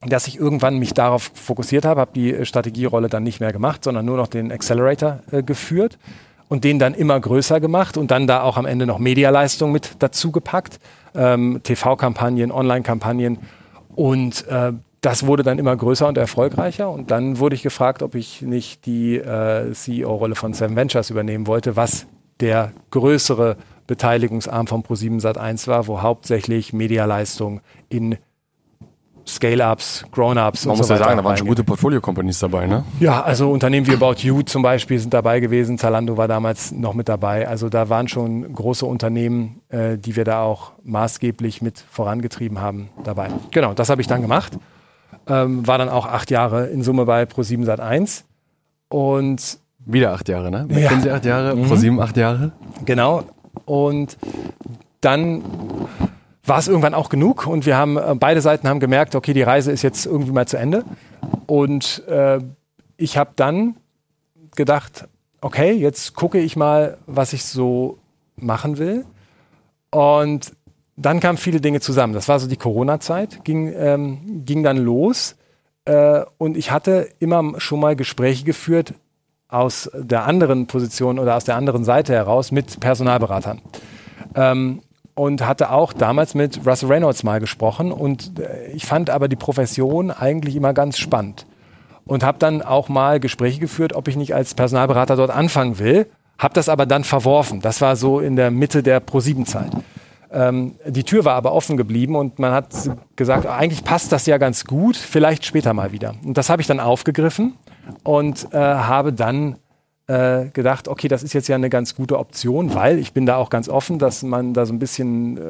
dass ich irgendwann mich darauf fokussiert habe, habe die Strategierolle dann nicht mehr gemacht, sondern nur noch den Accelerator äh, geführt und den dann immer größer gemacht und dann da auch am Ende noch Medialeistung mit dazu gepackt, ähm, TV-Kampagnen, Online-Kampagnen und äh, das wurde dann immer größer und erfolgreicher und dann wurde ich gefragt, ob ich nicht die äh, CEO-Rolle von Seven Ventures übernehmen wollte, was der größere Beteiligungsarm von Pro7 Sat1 war, wo hauptsächlich Medialeistung in Scale-Ups, Grown-Ups Man muss so ja sagen, da waren schon gute Portfolio-Companies dabei, ne? Ja, also Unternehmen wie About You zum Beispiel sind dabei gewesen. Zalando war damals noch mit dabei. Also da waren schon große Unternehmen, äh, die wir da auch maßgeblich mit vorangetrieben haben, dabei. Genau, das habe ich dann gemacht. Ähm, war dann auch acht Jahre in Summe bei Pro7 Sat1. Und wieder acht Jahre, ne? Ja. Sie acht Jahre, mhm. Pro7 acht Jahre. Genau. Und dann war es irgendwann auch genug und wir haben äh, beide Seiten haben gemerkt, okay, die Reise ist jetzt irgendwie mal zu Ende. Und äh, ich habe dann gedacht, okay, jetzt gucke ich mal, was ich so machen will. Und dann kamen viele Dinge zusammen. Das war so die Corona-Zeit, ging, ähm, ging dann los. Äh, und ich hatte immer schon mal Gespräche geführt aus der anderen Position oder aus der anderen Seite heraus mit Personalberatern. Ähm, und hatte auch damals mit Russell Reynolds mal gesprochen. Und äh, ich fand aber die Profession eigentlich immer ganz spannend. Und habe dann auch mal Gespräche geführt, ob ich nicht als Personalberater dort anfangen will. Habe das aber dann verworfen. Das war so in der Mitte der Pro-7-Zeit. Ähm, die Tür war aber offen geblieben und man hat gesagt, eigentlich passt das ja ganz gut, vielleicht später mal wieder. Und das habe ich dann aufgegriffen und äh, habe dann äh, gedacht, okay, das ist jetzt ja eine ganz gute Option, weil ich bin da auch ganz offen, dass man da so ein bisschen äh,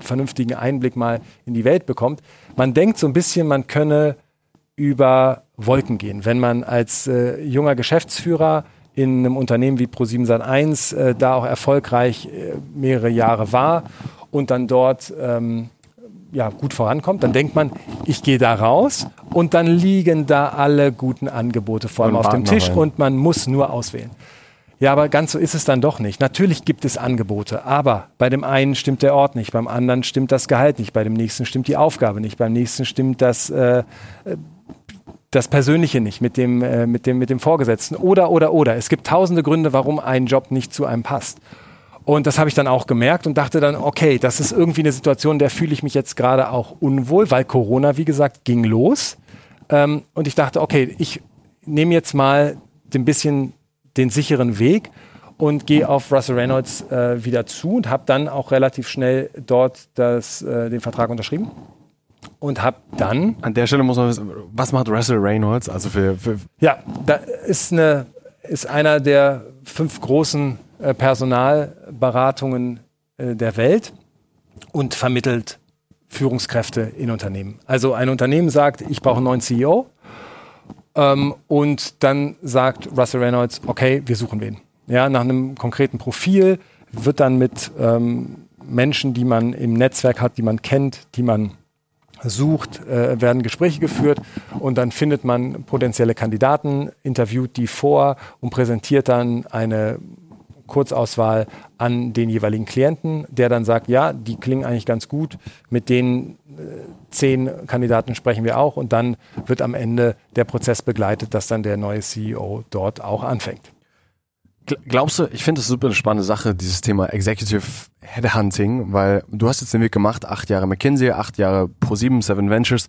vernünftigen Einblick mal in die Welt bekommt. Man denkt so ein bisschen, man könne über Wolken gehen, wenn man als äh, junger Geschäftsführer in einem Unternehmen wie Pro7 Sat1 äh, da auch erfolgreich mehrere Jahre war und dann dort ähm, ja, gut vorankommt, dann denkt man, ich gehe da raus und dann liegen da alle guten Angebote vor allem auf dem Tisch und man muss nur auswählen. Ja, aber ganz so ist es dann doch nicht. Natürlich gibt es Angebote, aber bei dem einen stimmt der Ort nicht, beim anderen stimmt das Gehalt nicht, bei dem nächsten stimmt die Aufgabe nicht, beim nächsten stimmt das, äh, das Persönliche nicht mit dem, äh, mit, dem, mit dem Vorgesetzten oder, oder, oder. Es gibt tausende Gründe, warum ein Job nicht zu einem passt. Und das habe ich dann auch gemerkt und dachte dann, okay, das ist irgendwie eine Situation, der fühle ich mich jetzt gerade auch unwohl, weil Corona, wie gesagt, ging los. Ähm, und ich dachte, okay, ich nehme jetzt mal ein bisschen den sicheren Weg und gehe auf Russell Reynolds äh, wieder zu und habe dann auch relativ schnell dort das, äh, den Vertrag unterschrieben und habe dann an der Stelle muss man wissen, was macht Russell Reynolds? Also für, für ja, da ist eine ist einer der fünf großen äh, Personalberatungen äh, der Welt und vermittelt Führungskräfte in Unternehmen. Also ein Unternehmen sagt, ich brauche einen neuen CEO ähm, und dann sagt Russell Reynolds, okay, wir suchen wen. Ja, nach einem konkreten Profil wird dann mit ähm, Menschen, die man im Netzwerk hat, die man kennt, die man sucht, äh, werden Gespräche geführt und dann findet man potenzielle Kandidaten, interviewt die vor und präsentiert dann eine Kurzauswahl an den jeweiligen Klienten, der dann sagt, ja, die klingen eigentlich ganz gut, mit den äh, zehn Kandidaten sprechen wir auch und dann wird am Ende der Prozess begleitet, dass dann der neue CEO dort auch anfängt. Glaubst du, ich finde das super eine spannende Sache, dieses Thema Executive Headhunting, weil du hast jetzt den Weg gemacht, acht Jahre McKinsey, acht Jahre Pro7, Seven Ventures.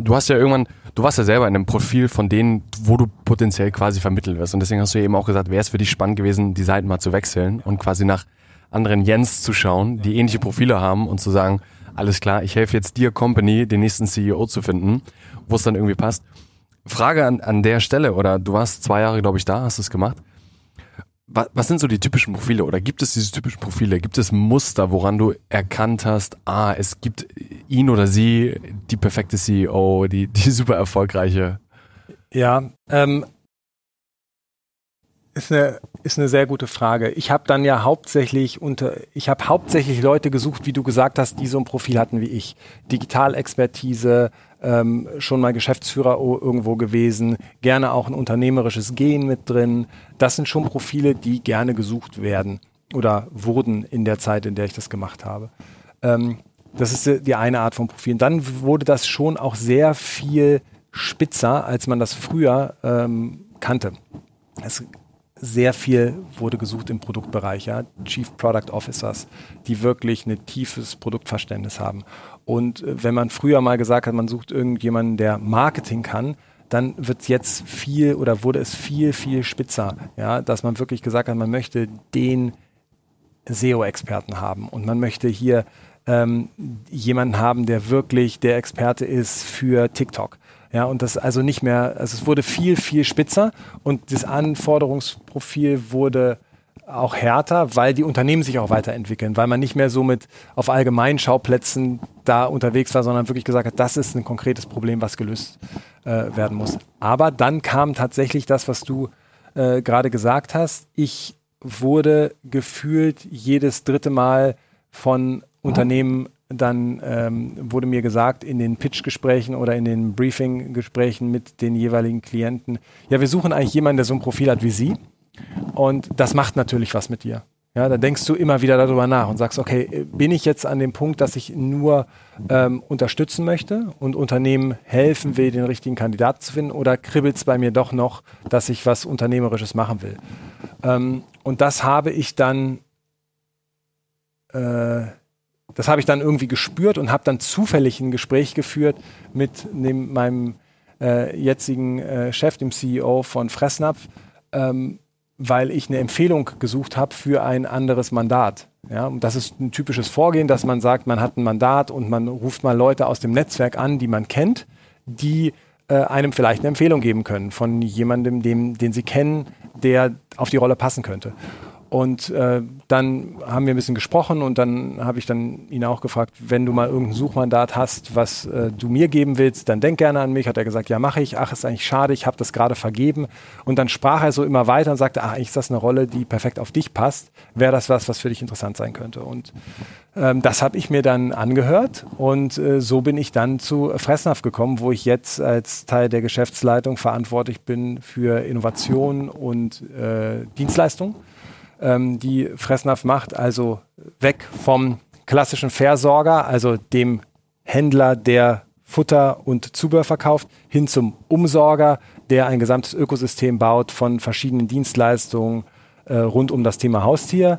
Du hast ja irgendwann, du warst ja selber in einem Profil von denen, wo du potenziell quasi vermittelt wirst. Und deswegen hast du eben auch gesagt, wäre es für dich spannend gewesen, die Seiten mal zu wechseln und quasi nach anderen Jens zu schauen, die ähnliche Profile haben und zu sagen, alles klar, ich helfe jetzt dir Company, den nächsten CEO zu finden, wo es dann irgendwie passt. Frage an, an der Stelle, oder du warst zwei Jahre, glaube ich, da, hast es gemacht. Was, was sind so die typischen Profile oder gibt es diese typischen Profile? Gibt es Muster, woran du erkannt hast, ah, es gibt ihn oder sie, die perfekte CEO, die, die <laughs> super erfolgreiche? Ja, ähm, ist eine, ist eine sehr gute Frage. Ich habe dann ja hauptsächlich unter, ich habe hauptsächlich Leute gesucht, wie du gesagt hast, die so ein Profil hatten wie ich. Digitalexpertise, ähm, schon mal Geschäftsführer irgendwo gewesen, gerne auch ein unternehmerisches Gen mit drin. Das sind schon Profile, die gerne gesucht werden oder wurden in der Zeit, in der ich das gemacht habe. Ähm, das ist die eine Art von Profilen. Dann wurde das schon auch sehr viel spitzer, als man das früher ähm, kannte. Es sehr viel wurde gesucht im Produktbereich, ja, Chief Product Officers, die wirklich ein tiefes Produktverständnis haben. Und äh, wenn man früher mal gesagt hat, man sucht irgendjemanden, der Marketing kann, dann wird es jetzt viel oder wurde es viel, viel spitzer, ja, dass man wirklich gesagt hat, man möchte den SEO-Experten haben und man möchte hier ähm, jemanden haben, der wirklich der Experte ist für TikTok. Ja, und das also nicht mehr, also es wurde viel, viel spitzer und das Anforderungsprofil wurde auch härter, weil die Unternehmen sich auch weiterentwickeln, weil man nicht mehr so mit auf allgemeinen Schauplätzen da unterwegs war, sondern wirklich gesagt hat, das ist ein konkretes Problem, was gelöst äh, werden muss. Aber dann kam tatsächlich das, was du äh, gerade gesagt hast. Ich wurde gefühlt jedes dritte Mal von Unternehmen dann ähm, wurde mir gesagt in den Pitch-Gesprächen oder in den Briefing-Gesprächen mit den jeweiligen Klienten, ja, wir suchen eigentlich jemanden, der so ein Profil hat wie Sie. Und das macht natürlich was mit dir. Ja, da denkst du immer wieder darüber nach und sagst, okay, bin ich jetzt an dem Punkt, dass ich nur ähm, unterstützen möchte und Unternehmen helfen will, den richtigen Kandidaten zu finden, oder kribbelt es bei mir doch noch, dass ich was Unternehmerisches machen will? Ähm, und das habe ich dann, äh, das habe ich dann irgendwie gespürt und habe dann zufällig ein Gespräch geführt mit dem, meinem äh, jetzigen äh, Chef, dem CEO von Fressnapf. Ähm, weil ich eine Empfehlung gesucht habe für ein anderes Mandat. Ja, und das ist ein typisches Vorgehen, dass man sagt, man hat ein Mandat und man ruft mal Leute aus dem Netzwerk an, die man kennt, die äh, einem vielleicht eine Empfehlung geben können von jemandem, dem, den sie kennen, der auf die Rolle passen könnte. Und äh, dann haben wir ein bisschen gesprochen und dann habe ich dann ihn auch gefragt, wenn du mal irgendein Suchmandat hast, was äh, du mir geben willst, dann denk gerne an mich. Hat er gesagt, ja mache ich. Ach, ist eigentlich schade, ich habe das gerade vergeben. Und dann sprach er so immer weiter und sagte, ach, eigentlich ist das eine Rolle, die perfekt auf dich passt. Wäre das was, was für dich interessant sein könnte? Und ähm, das habe ich mir dann angehört und äh, so bin ich dann zu Fressnapf gekommen, wo ich jetzt als Teil der Geschäftsleitung verantwortlich bin für Innovation und äh, Dienstleistungen ähm, die Fressnapf macht, also weg vom klassischen Versorger, also dem Händler, der Futter und Zubehör verkauft, hin zum Umsorger, der ein gesamtes Ökosystem baut von verschiedenen Dienstleistungen äh, rund um das Thema Haustier.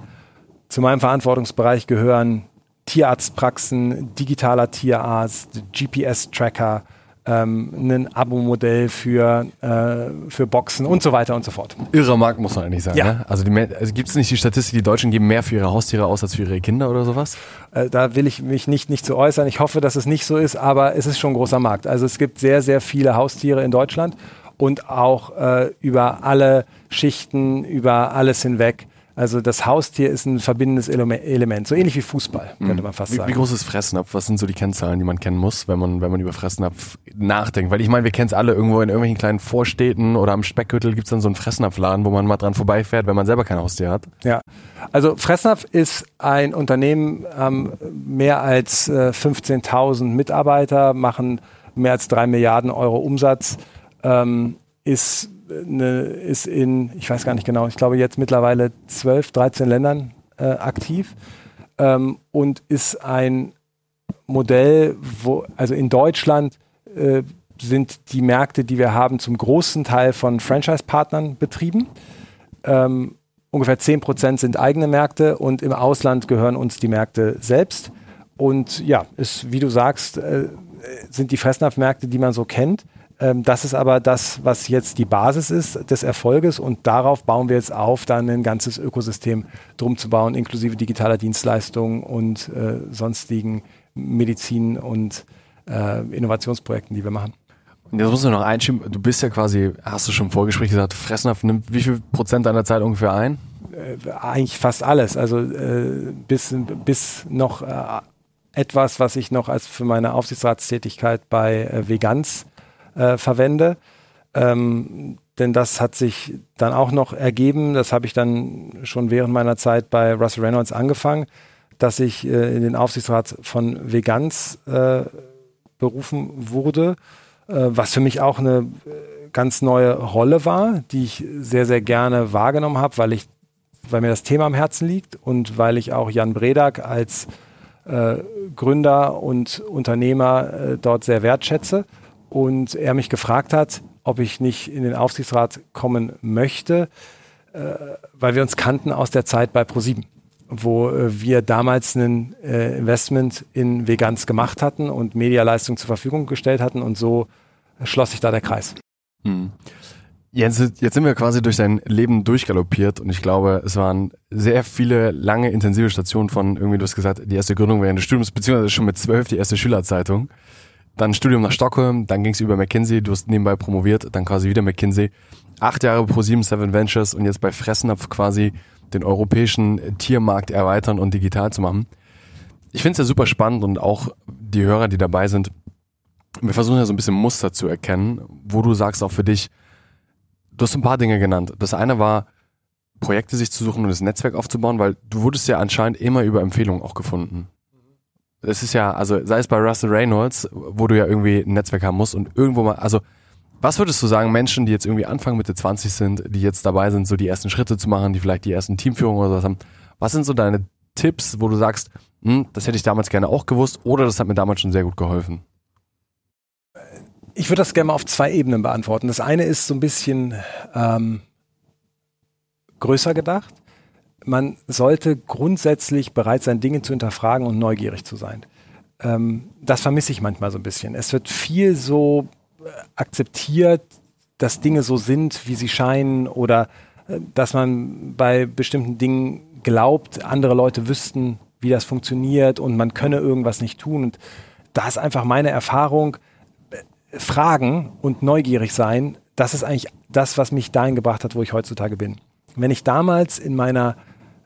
Zu meinem Verantwortungsbereich gehören Tierarztpraxen, digitaler Tierarzt, GPS-Tracker, ähm, ein Abo-Modell für, äh, für Boxen und so weiter und so fort. Irrer Markt, muss man eigentlich sagen. Ja. Ne? Also, also gibt es nicht die Statistik, die Deutschen geben mehr für ihre Haustiere aus als für ihre Kinder oder sowas? Äh, da will ich mich nicht, nicht zu äußern. Ich hoffe, dass es nicht so ist, aber es ist schon ein großer Markt. Also es gibt sehr, sehr viele Haustiere in Deutschland und auch äh, über alle Schichten, über alles hinweg. Also das Haustier ist ein verbindendes Element, so ähnlich wie Fußball, könnte mhm. man fast wie, sagen. Wie groß ist Fressnapf? Was sind so die Kennzahlen, die man kennen muss, wenn man, wenn man über Fressnapf nachdenkt? Weil ich meine, wir kennen es alle irgendwo in irgendwelchen kleinen Vorstädten oder am Speckgürtel gibt es dann so einen Fressnapfladen, wo man mal dran vorbeifährt, wenn man selber kein Haustier hat. Ja, also Fressnapf ist ein Unternehmen, ähm, mehr als äh, 15.000 Mitarbeiter, machen mehr als drei Milliarden Euro Umsatz, ähm, ist eine, ist in, ich weiß gar nicht genau, ich glaube jetzt mittlerweile 12, 13 Ländern äh, aktiv ähm, und ist ein Modell, wo, also in Deutschland äh, sind die Märkte, die wir haben, zum großen Teil von Franchise-Partnern betrieben. Ähm, ungefähr 10 Prozent sind eigene Märkte und im Ausland gehören uns die Märkte selbst. Und ja, ist, wie du sagst, äh, sind die Fressnapf-Märkte, die man so kennt. Ähm, das ist aber das, was jetzt die Basis ist des Erfolges und darauf bauen wir jetzt auf, dann ein ganzes Ökosystem drum zu bauen, inklusive digitaler Dienstleistungen und äh, sonstigen Medizin- und äh, Innovationsprojekten, die wir machen. Und jetzt musst du noch einschieben, du bist ja quasi, hast du schon im Vorgespräch gesagt, Fressnapf nimmt wie viel Prozent deiner Zeit ungefähr ein? Äh, eigentlich fast alles. Also äh, bis, bis noch äh, etwas, was ich noch als für meine Aufsichtsratstätigkeit bei äh, Vegans äh, verwende. Ähm, denn das hat sich dann auch noch ergeben, das habe ich dann schon während meiner Zeit bei Russell Reynolds angefangen, dass ich äh, in den Aufsichtsrat von Vegans äh, berufen wurde, äh, was für mich auch eine äh, ganz neue Rolle war, die ich sehr, sehr gerne wahrgenommen habe, weil weil mir das Thema am Herzen liegt und weil ich auch Jan Bredak als äh, Gründer und Unternehmer dort sehr wertschätze und er mich gefragt hat, ob ich nicht in den Aufsichtsrat kommen möchte, äh, weil wir uns kannten aus der Zeit bei ProSieben, wo äh, wir damals ein äh, Investment in Veganz gemacht hatten und Medialeistung zur Verfügung gestellt hatten und so schloss sich da der Kreis. Hm. Jens, jetzt sind wir quasi durch dein Leben durchgaloppiert und ich glaube, es waren sehr viele lange intensive Stationen von irgendwie, du hast gesagt, die erste Gründung während des Studiums, beziehungsweise schon mit zwölf die erste Schülerzeitung. Dann Studium nach Stockholm, dann ging es über McKinsey, du hast nebenbei promoviert, dann quasi wieder McKinsey. Acht Jahre pro sieben Seven Ventures und jetzt bei Fressnapf quasi den europäischen Tiermarkt erweitern und digital zu machen. Ich finde es ja super spannend und auch die Hörer, die dabei sind, wir versuchen ja so ein bisschen Muster zu erkennen, wo du sagst auch für dich, Du hast ein paar Dinge genannt. Das eine war, Projekte sich zu suchen und das Netzwerk aufzubauen, weil du wurdest ja anscheinend immer über Empfehlungen auch gefunden. Das ist ja, also sei es bei Russell Reynolds, wo du ja irgendwie ein Netzwerk haben musst und irgendwo mal, also was würdest du sagen, Menschen, die jetzt irgendwie Anfang Mitte 20 sind, die jetzt dabei sind, so die ersten Schritte zu machen, die vielleicht die ersten Teamführungen oder was haben, was sind so deine Tipps, wo du sagst, hm, das hätte ich damals gerne auch gewusst oder das hat mir damals schon sehr gut geholfen? Ich würde das gerne mal auf zwei Ebenen beantworten. Das eine ist so ein bisschen ähm, größer gedacht. Man sollte grundsätzlich bereit sein, Dinge zu hinterfragen und neugierig zu sein. Ähm, das vermisse ich manchmal so ein bisschen. Es wird viel so äh, akzeptiert, dass Dinge so sind, wie sie scheinen oder äh, dass man bei bestimmten Dingen glaubt, andere Leute wüssten, wie das funktioniert und man könne irgendwas nicht tun. Und da ist einfach meine Erfahrung, fragen und neugierig sein, das ist eigentlich das, was mich dahin gebracht hat, wo ich heutzutage bin. Wenn ich damals in meiner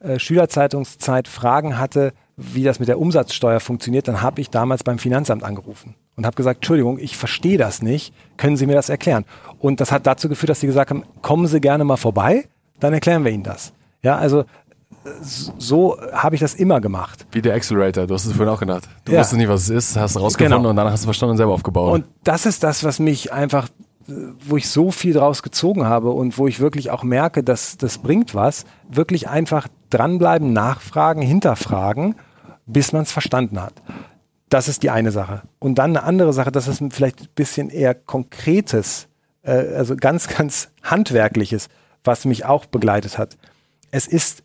äh, Schülerzeitungszeit Fragen hatte, wie das mit der Umsatzsteuer funktioniert, dann habe ich damals beim Finanzamt angerufen und habe gesagt, Entschuldigung, ich verstehe das nicht, können Sie mir das erklären? Und das hat dazu geführt, dass sie gesagt haben, kommen Sie gerne mal vorbei, dann erklären wir Ihnen das. Ja, also so habe ich das immer gemacht. Wie der Accelerator, du hast es vorhin auch gedacht. Du ja. wusstest nicht, was es ist, hast es rausgefunden genau. und dann hast du verstanden und selber aufgebaut. Und das ist das, was mich einfach, wo ich so viel draus gezogen habe und wo ich wirklich auch merke, dass das bringt was. Wirklich einfach dranbleiben, nachfragen, hinterfragen, bis man es verstanden hat. Das ist die eine Sache. Und dann eine andere Sache, das ist vielleicht ein bisschen eher konkretes, äh, also ganz, ganz handwerkliches, was mich auch begleitet hat. Es ist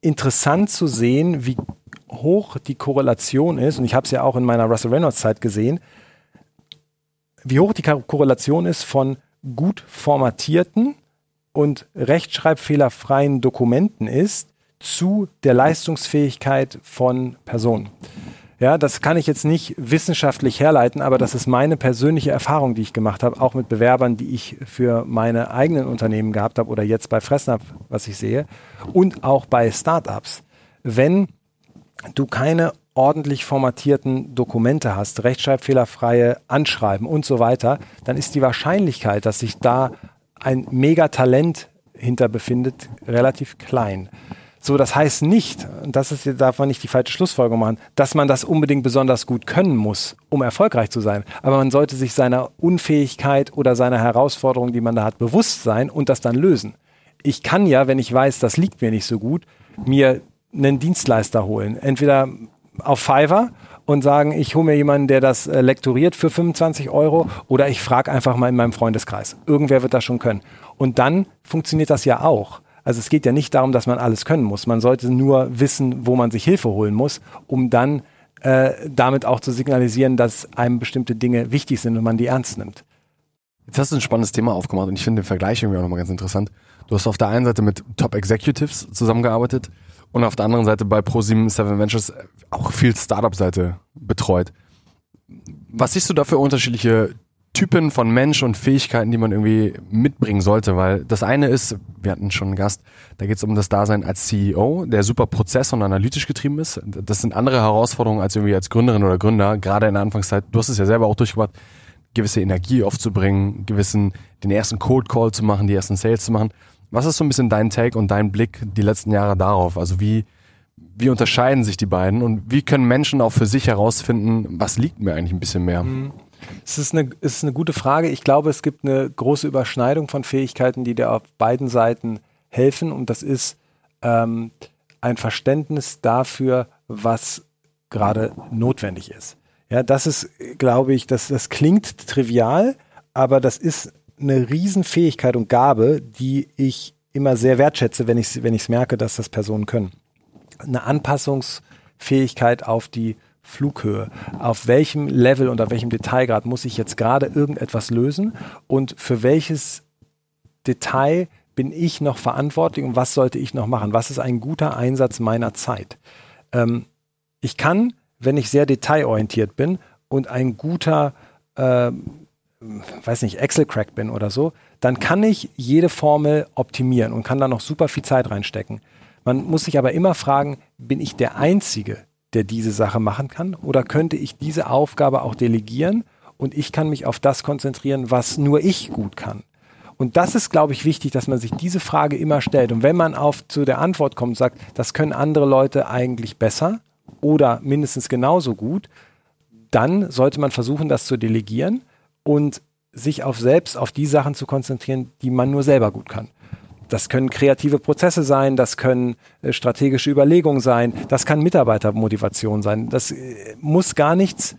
interessant zu sehen, wie hoch die Korrelation ist, und ich habe es ja auch in meiner Russell Reynolds Zeit gesehen, wie hoch die Korrelation ist von gut formatierten und rechtschreibfehlerfreien Dokumenten ist zu der Leistungsfähigkeit von Personen. Ja, das kann ich jetzt nicht wissenschaftlich herleiten, aber das ist meine persönliche Erfahrung, die ich gemacht habe, auch mit Bewerbern, die ich für meine eigenen Unternehmen gehabt habe oder jetzt bei Fressnapf, was ich sehe, und auch bei Startups. Wenn du keine ordentlich formatierten Dokumente hast, rechtschreibfehlerfreie Anschreiben und so weiter, dann ist die Wahrscheinlichkeit, dass sich da ein Megatalent hinter befindet, relativ klein. So, das heißt nicht, und das ist, darf man nicht die falsche Schlussfolgerung machen, dass man das unbedingt besonders gut können muss, um erfolgreich zu sein. Aber man sollte sich seiner Unfähigkeit oder seiner Herausforderung, die man da hat, bewusst sein und das dann lösen. Ich kann ja, wenn ich weiß, das liegt mir nicht so gut, mir einen Dienstleister holen. Entweder auf Fiverr und sagen, ich hole mir jemanden, der das äh, lektoriert für 25 Euro oder ich frage einfach mal in meinem Freundeskreis. Irgendwer wird das schon können. Und dann funktioniert das ja auch. Also es geht ja nicht darum, dass man alles können muss. Man sollte nur wissen, wo man sich Hilfe holen muss, um dann äh, damit auch zu signalisieren, dass einem bestimmte Dinge wichtig sind und man die ernst nimmt. Jetzt hast du ein spannendes Thema aufgemacht und ich finde den Vergleich irgendwie auch nochmal ganz interessant. Du hast auf der einen Seite mit Top Executives zusammengearbeitet und auf der anderen Seite bei Pro7 Seven Ventures auch viel Startup-Seite betreut. Was siehst du da für unterschiedliche Typen von Mensch und Fähigkeiten, die man irgendwie mitbringen sollte? Weil das eine ist, wir hatten schon einen Gast, da geht es um das Dasein als CEO, der super prozess- und analytisch getrieben ist. Das sind andere Herausforderungen als irgendwie als Gründerin oder Gründer, gerade in der Anfangszeit. Du hast es ja selber auch durchgebracht, gewisse Energie aufzubringen, gewissen, den ersten Cold Call zu machen, die ersten Sales zu machen. Was ist so ein bisschen dein Take und dein Blick die letzten Jahre darauf? Also wie, wie unterscheiden sich die beiden und wie können Menschen auch für sich herausfinden, was liegt mir eigentlich ein bisschen mehr? Mhm. Es ist, eine, es ist eine gute Frage. Ich glaube, es gibt eine große Überschneidung von Fähigkeiten, die dir auf beiden Seiten helfen. Und das ist ähm, ein Verständnis dafür, was gerade notwendig ist. Ja, das ist, glaube ich, das, das klingt trivial, aber das ist eine Riesenfähigkeit und Gabe, die ich immer sehr wertschätze, wenn ich es wenn merke, dass das Personen können. Eine Anpassungsfähigkeit auf die Flughöhe. Auf welchem Level und auf welchem Detailgrad muss ich jetzt gerade irgendetwas lösen und für welches Detail bin ich noch verantwortlich und was sollte ich noch machen? Was ist ein guter Einsatz meiner Zeit? Ähm, ich kann, wenn ich sehr detailorientiert bin und ein guter äh, weiß nicht, Excel-Crack bin oder so, dann kann ich jede Formel optimieren und kann da noch super viel Zeit reinstecken. Man muss sich aber immer fragen, bin ich der Einzige, der diese Sache machen kann? Oder könnte ich diese Aufgabe auch delegieren und ich kann mich auf das konzentrieren, was nur ich gut kann? Und das ist, glaube ich, wichtig, dass man sich diese Frage immer stellt. Und wenn man auf zu der Antwort kommt und sagt, das können andere Leute eigentlich besser oder mindestens genauso gut, dann sollte man versuchen, das zu delegieren und sich auf selbst auf die Sachen zu konzentrieren, die man nur selber gut kann. Das können kreative Prozesse sein, das können äh, strategische Überlegungen sein, das kann Mitarbeitermotivation sein. Das äh, muss gar nichts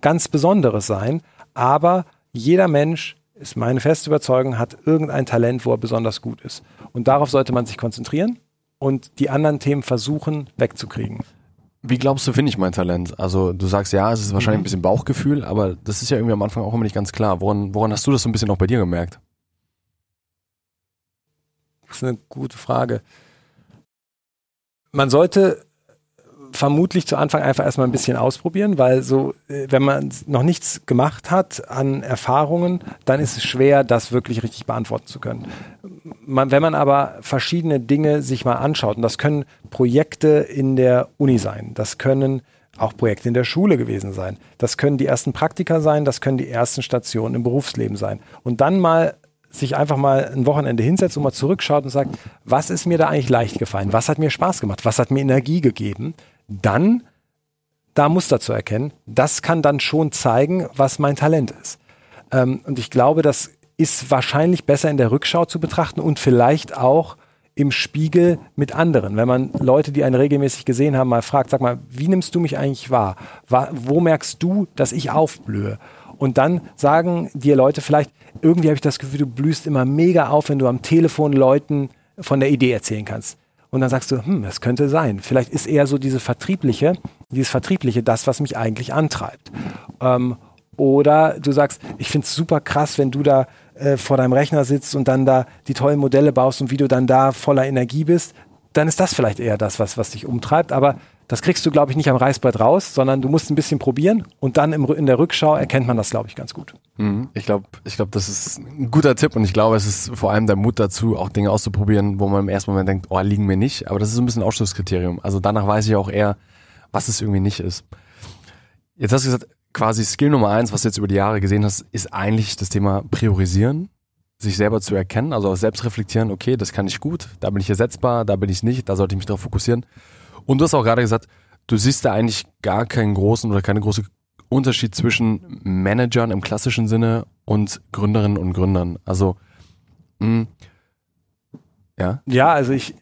ganz Besonderes sein, aber jeder Mensch, ist meine feste Überzeugung, hat irgendein Talent, wo er besonders gut ist. Und darauf sollte man sich konzentrieren und die anderen Themen versuchen wegzukriegen. Wie glaubst du, finde ich mein Talent? Also du sagst ja, es ist wahrscheinlich mhm. ein bisschen Bauchgefühl, aber das ist ja irgendwie am Anfang auch immer nicht ganz klar. Woran, woran hast du das so ein bisschen auch bei dir gemerkt? Das ist eine gute Frage. Man sollte vermutlich zu Anfang einfach erstmal ein bisschen ausprobieren, weil so, äh, wenn man noch nichts gemacht hat an Erfahrungen, dann ist es schwer, das wirklich richtig beantworten zu können. Man, wenn man aber verschiedene Dinge sich mal anschaut, und das können Projekte in der Uni sein, das können auch Projekte in der Schule gewesen sein, das können die ersten Praktika sein, das können die ersten Stationen im Berufsleben sein. Und dann mal sich einfach mal ein Wochenende hinsetzt und mal zurückschaut und sagt, was ist mir da eigentlich leicht gefallen? Was hat mir Spaß gemacht? Was hat mir Energie gegeben? dann da Muster zu erkennen, das kann dann schon zeigen, was mein Talent ist. Ähm, und ich glaube, das ist wahrscheinlich besser in der Rückschau zu betrachten und vielleicht auch im Spiegel mit anderen. Wenn man Leute, die einen regelmäßig gesehen haben, mal fragt, sag mal, wie nimmst du mich eigentlich wahr? Wo merkst du, dass ich aufblühe? Und dann sagen dir Leute vielleicht, irgendwie habe ich das Gefühl, du blühst immer mega auf, wenn du am Telefon Leuten von der Idee erzählen kannst. Und dann sagst du, hm, das könnte sein. Vielleicht ist eher so diese vertriebliche, dieses vertriebliche das, was mich eigentlich antreibt. Ähm, oder du sagst, ich finde es super krass, wenn du da äh, vor deinem Rechner sitzt und dann da die tollen Modelle baust und wie du dann da voller Energie bist. Dann ist das vielleicht eher das, was, was dich umtreibt. Aber das kriegst du, glaube ich, nicht am Reißbrett raus, sondern du musst ein bisschen probieren und dann im, in der Rückschau erkennt man das, glaube ich, ganz gut. Mhm. Ich glaube, ich glaube, das ist ein guter Tipp und ich glaube, es ist vor allem der Mut dazu, auch Dinge auszuprobieren, wo man im ersten Moment denkt, oh, liegen mir nicht. Aber das ist ein bisschen Ausschlusskriterium. Also danach weiß ich auch eher, was es irgendwie nicht ist. Jetzt hast du gesagt, quasi Skill Nummer eins, was du jetzt über die Jahre gesehen hast, ist eigentlich das Thema Priorisieren, sich selber zu erkennen, also auch selbst reflektieren, okay, das kann ich gut, da bin ich ersetzbar, da bin ich nicht, da sollte ich mich darauf fokussieren. Und du hast auch gerade gesagt, du siehst da eigentlich gar keinen großen oder keine große Unterschied zwischen Managern im klassischen Sinne und Gründerinnen und Gründern. Also, mh, hm, ja. Ja, also ich,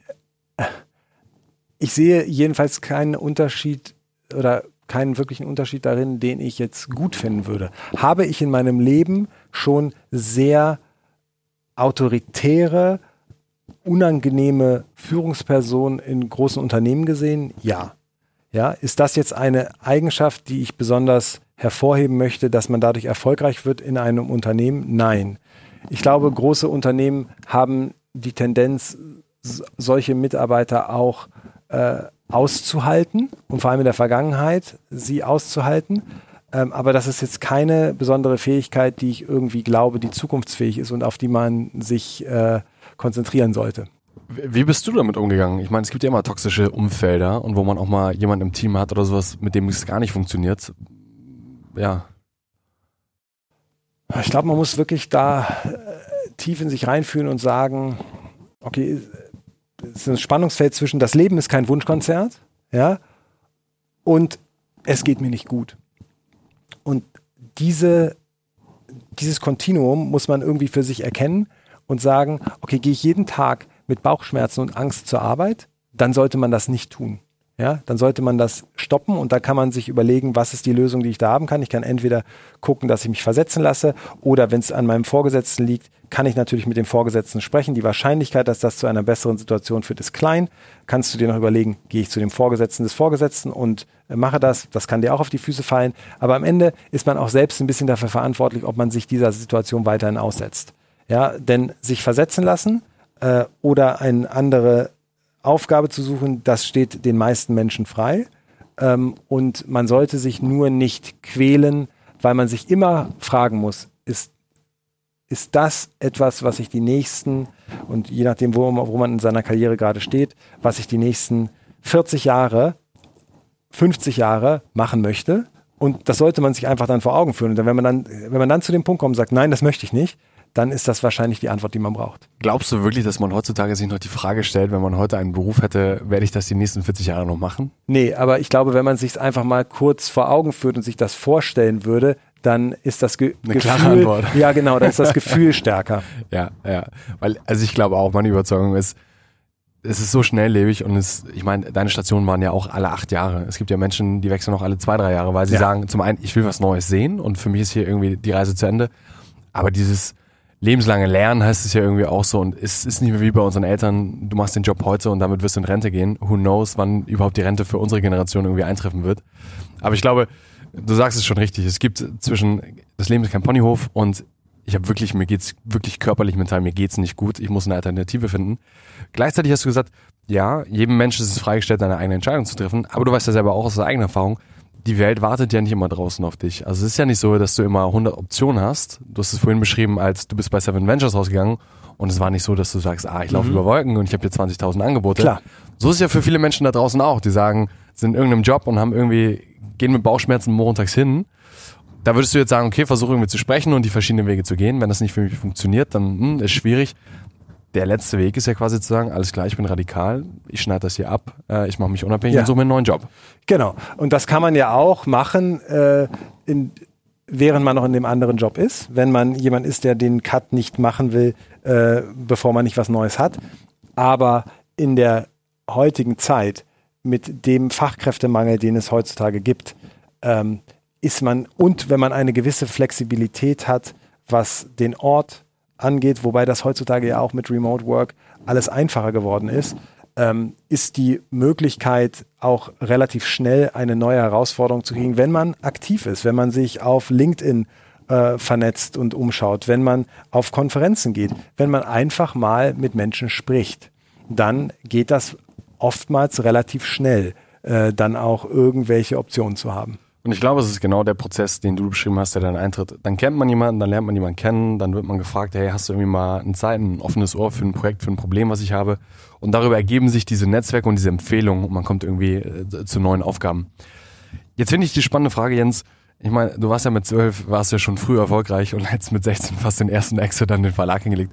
ich sehe jedenfalls keinen Unterschied oder keinen wirklichen Unterschied darin, den ich jetzt gut finden würde. Habe ich in meinem Leben schon sehr autoritäre unangenehme Führungsperson in großen Unternehmen gesehen? Ja. Ja, ist das jetzt eine Eigenschaft, die ich besonders hervorheben möchte, dass man dadurch erfolgreich wird in einem Unternehmen? Nein. Ich glaube, große Unternehmen haben die Tendenz, solche Mitarbeiter auch äh, auszuhalten und vor allem in der Vergangenheit sie auszuhalten. Ähm, aber das ist jetzt keine besondere Fähigkeit, die ich irgendwie glaube, die zukunftsfähig ist und auf die man sich äh, konzentrieren sollte. Wie bist du damit umgegangen? Ich meine, es gibt ja immer toxische Umfelder und wo man auch mal jemanden im Team hat oder sowas, mit dem es gar nicht funktioniert. Ja. Ich glaube, man muss wirklich da äh, tief in sich reinfühlen und sagen, okay, es ist ein Spannungsfeld zwischen das Leben ist kein Wunschkonzert, ja, und es geht mir nicht gut. Und diese, dieses Kontinuum muss man irgendwie für sich erkennen und sagen, okay, gehe ich jeden Tag mit Bauchschmerzen und Angst zur Arbeit, dann sollte man das nicht tun. Ja, dann sollte man das stoppen und da kann man sich überlegen, was ist die Lösung, die ich da haben kann. Ich kann entweder gucken, dass ich mich versetzen lasse oder wenn es an meinem Vorgesetzten liegt, kann ich natürlich mit dem Vorgesetzten sprechen. Die Wahrscheinlichkeit, dass das zu einer besseren Situation führt, ist klein. Kannst du dir noch überlegen, gehe ich zu dem Vorgesetzten des Vorgesetzten und äh, mache das. Das kann dir auch auf die Füße fallen. Aber am Ende ist man auch selbst ein bisschen dafür verantwortlich, ob man sich dieser Situation weiterhin aussetzt. Ja, denn sich versetzen lassen äh, oder eine andere Aufgabe zu suchen, das steht den meisten Menschen frei. Ähm, und man sollte sich nur nicht quälen, weil man sich immer fragen muss, ist ist das etwas, was ich die nächsten, und je nachdem, wo, wo man in seiner Karriere gerade steht, was ich die nächsten 40 Jahre, 50 Jahre machen möchte. Und das sollte man sich einfach dann vor Augen führen. Und wenn man dann, wenn man dann zu dem Punkt kommt und sagt, nein, das möchte ich nicht, dann ist das wahrscheinlich die Antwort, die man braucht. Glaubst du wirklich, dass man heutzutage sich noch die Frage stellt, wenn man heute einen Beruf hätte, werde ich das die nächsten 40 Jahre noch machen? Nee, aber ich glaube, wenn man sich einfach mal kurz vor Augen führt und sich das vorstellen würde, dann ist das Ge Eine Gefühl, Antwort. ja genau, dann ist das Gefühl <laughs> stärker. Ja, ja, weil also ich glaube auch, meine Überzeugung ist, es ist so schnelllebig und es, ich meine, deine Stationen waren ja auch alle acht Jahre. Es gibt ja Menschen, die wechseln auch alle zwei, drei Jahre, weil sie ja. sagen, zum einen, ich will was Neues sehen und für mich ist hier irgendwie die Reise zu Ende. Aber dieses lebenslange Lernen heißt es ja irgendwie auch so und es ist nicht mehr wie bei unseren Eltern, du machst den Job heute und damit wirst du in Rente gehen. Who knows, wann überhaupt die Rente für unsere Generation irgendwie eintreffen wird. Aber ich glaube, du sagst es schon richtig. Es gibt zwischen, das Leben ist kein Ponyhof und ich habe wirklich, mir geht's wirklich körperlich, mental, mir geht's nicht gut. Ich muss eine Alternative finden. Gleichzeitig hast du gesagt, ja, jedem Menschen ist es freigestellt, seine eigene Entscheidung zu treffen. Aber du weißt ja selber auch aus der eigenen Erfahrung, die Welt wartet ja nicht immer draußen auf dich. Also es ist ja nicht so, dass du immer 100 Optionen hast. Du hast es vorhin beschrieben, als du bist bei Seven Ventures rausgegangen und es war nicht so, dass du sagst, ah, ich laufe mhm. über Wolken und ich habe hier 20.000 Angebote. Klar. So ist es ja für viele Menschen da draußen auch. Die sagen, sind in irgendeinem Job und haben irgendwie gehen mit Bauchschmerzen montags hin. Da würdest du jetzt sagen, okay, versuche irgendwie zu sprechen und die verschiedenen Wege zu gehen. Wenn das nicht für mich funktioniert, dann hm, ist schwierig. Der letzte Weg ist ja quasi zu sagen, alles klar, ich bin radikal, ich schneide das hier ab, äh, ich mache mich unabhängig ja. und suche mir einen neuen Job. Genau. Und das kann man ja auch machen, äh, in, während man noch in dem anderen Job ist. Wenn man jemand ist, der den Cut nicht machen will, äh, bevor man nicht was Neues hat. Aber in der heutigen Zeit mit dem Fachkräftemangel, den es heutzutage gibt, ähm, ist man, und wenn man eine gewisse Flexibilität hat, was den Ort angeht, wobei das heutzutage ja auch mit Remote Work alles einfacher geworden ist, ähm, ist die Möglichkeit auch relativ schnell eine neue Herausforderung zu kriegen, wenn man aktiv ist, wenn man sich auf LinkedIn äh, vernetzt und umschaut, wenn man auf Konferenzen geht, wenn man einfach mal mit Menschen spricht, dann geht das oftmals relativ schnell äh, dann auch irgendwelche Optionen zu haben. Und ich glaube, es ist genau der Prozess, den du beschrieben hast, der dann eintritt. Dann kennt man jemanden, dann lernt man jemanden kennen, dann wird man gefragt, hey, hast du irgendwie mal eine Zeit, ein offenes Ohr für ein Projekt, für ein Problem, was ich habe? Und darüber ergeben sich diese Netzwerke und diese Empfehlungen und man kommt irgendwie äh, zu neuen Aufgaben. Jetzt finde ich die spannende Frage, Jens. Ich meine, du warst ja mit zwölf, warst ja schon früh erfolgreich und hättest mit 16 fast den ersten Exit dann den Verlag hingelegt.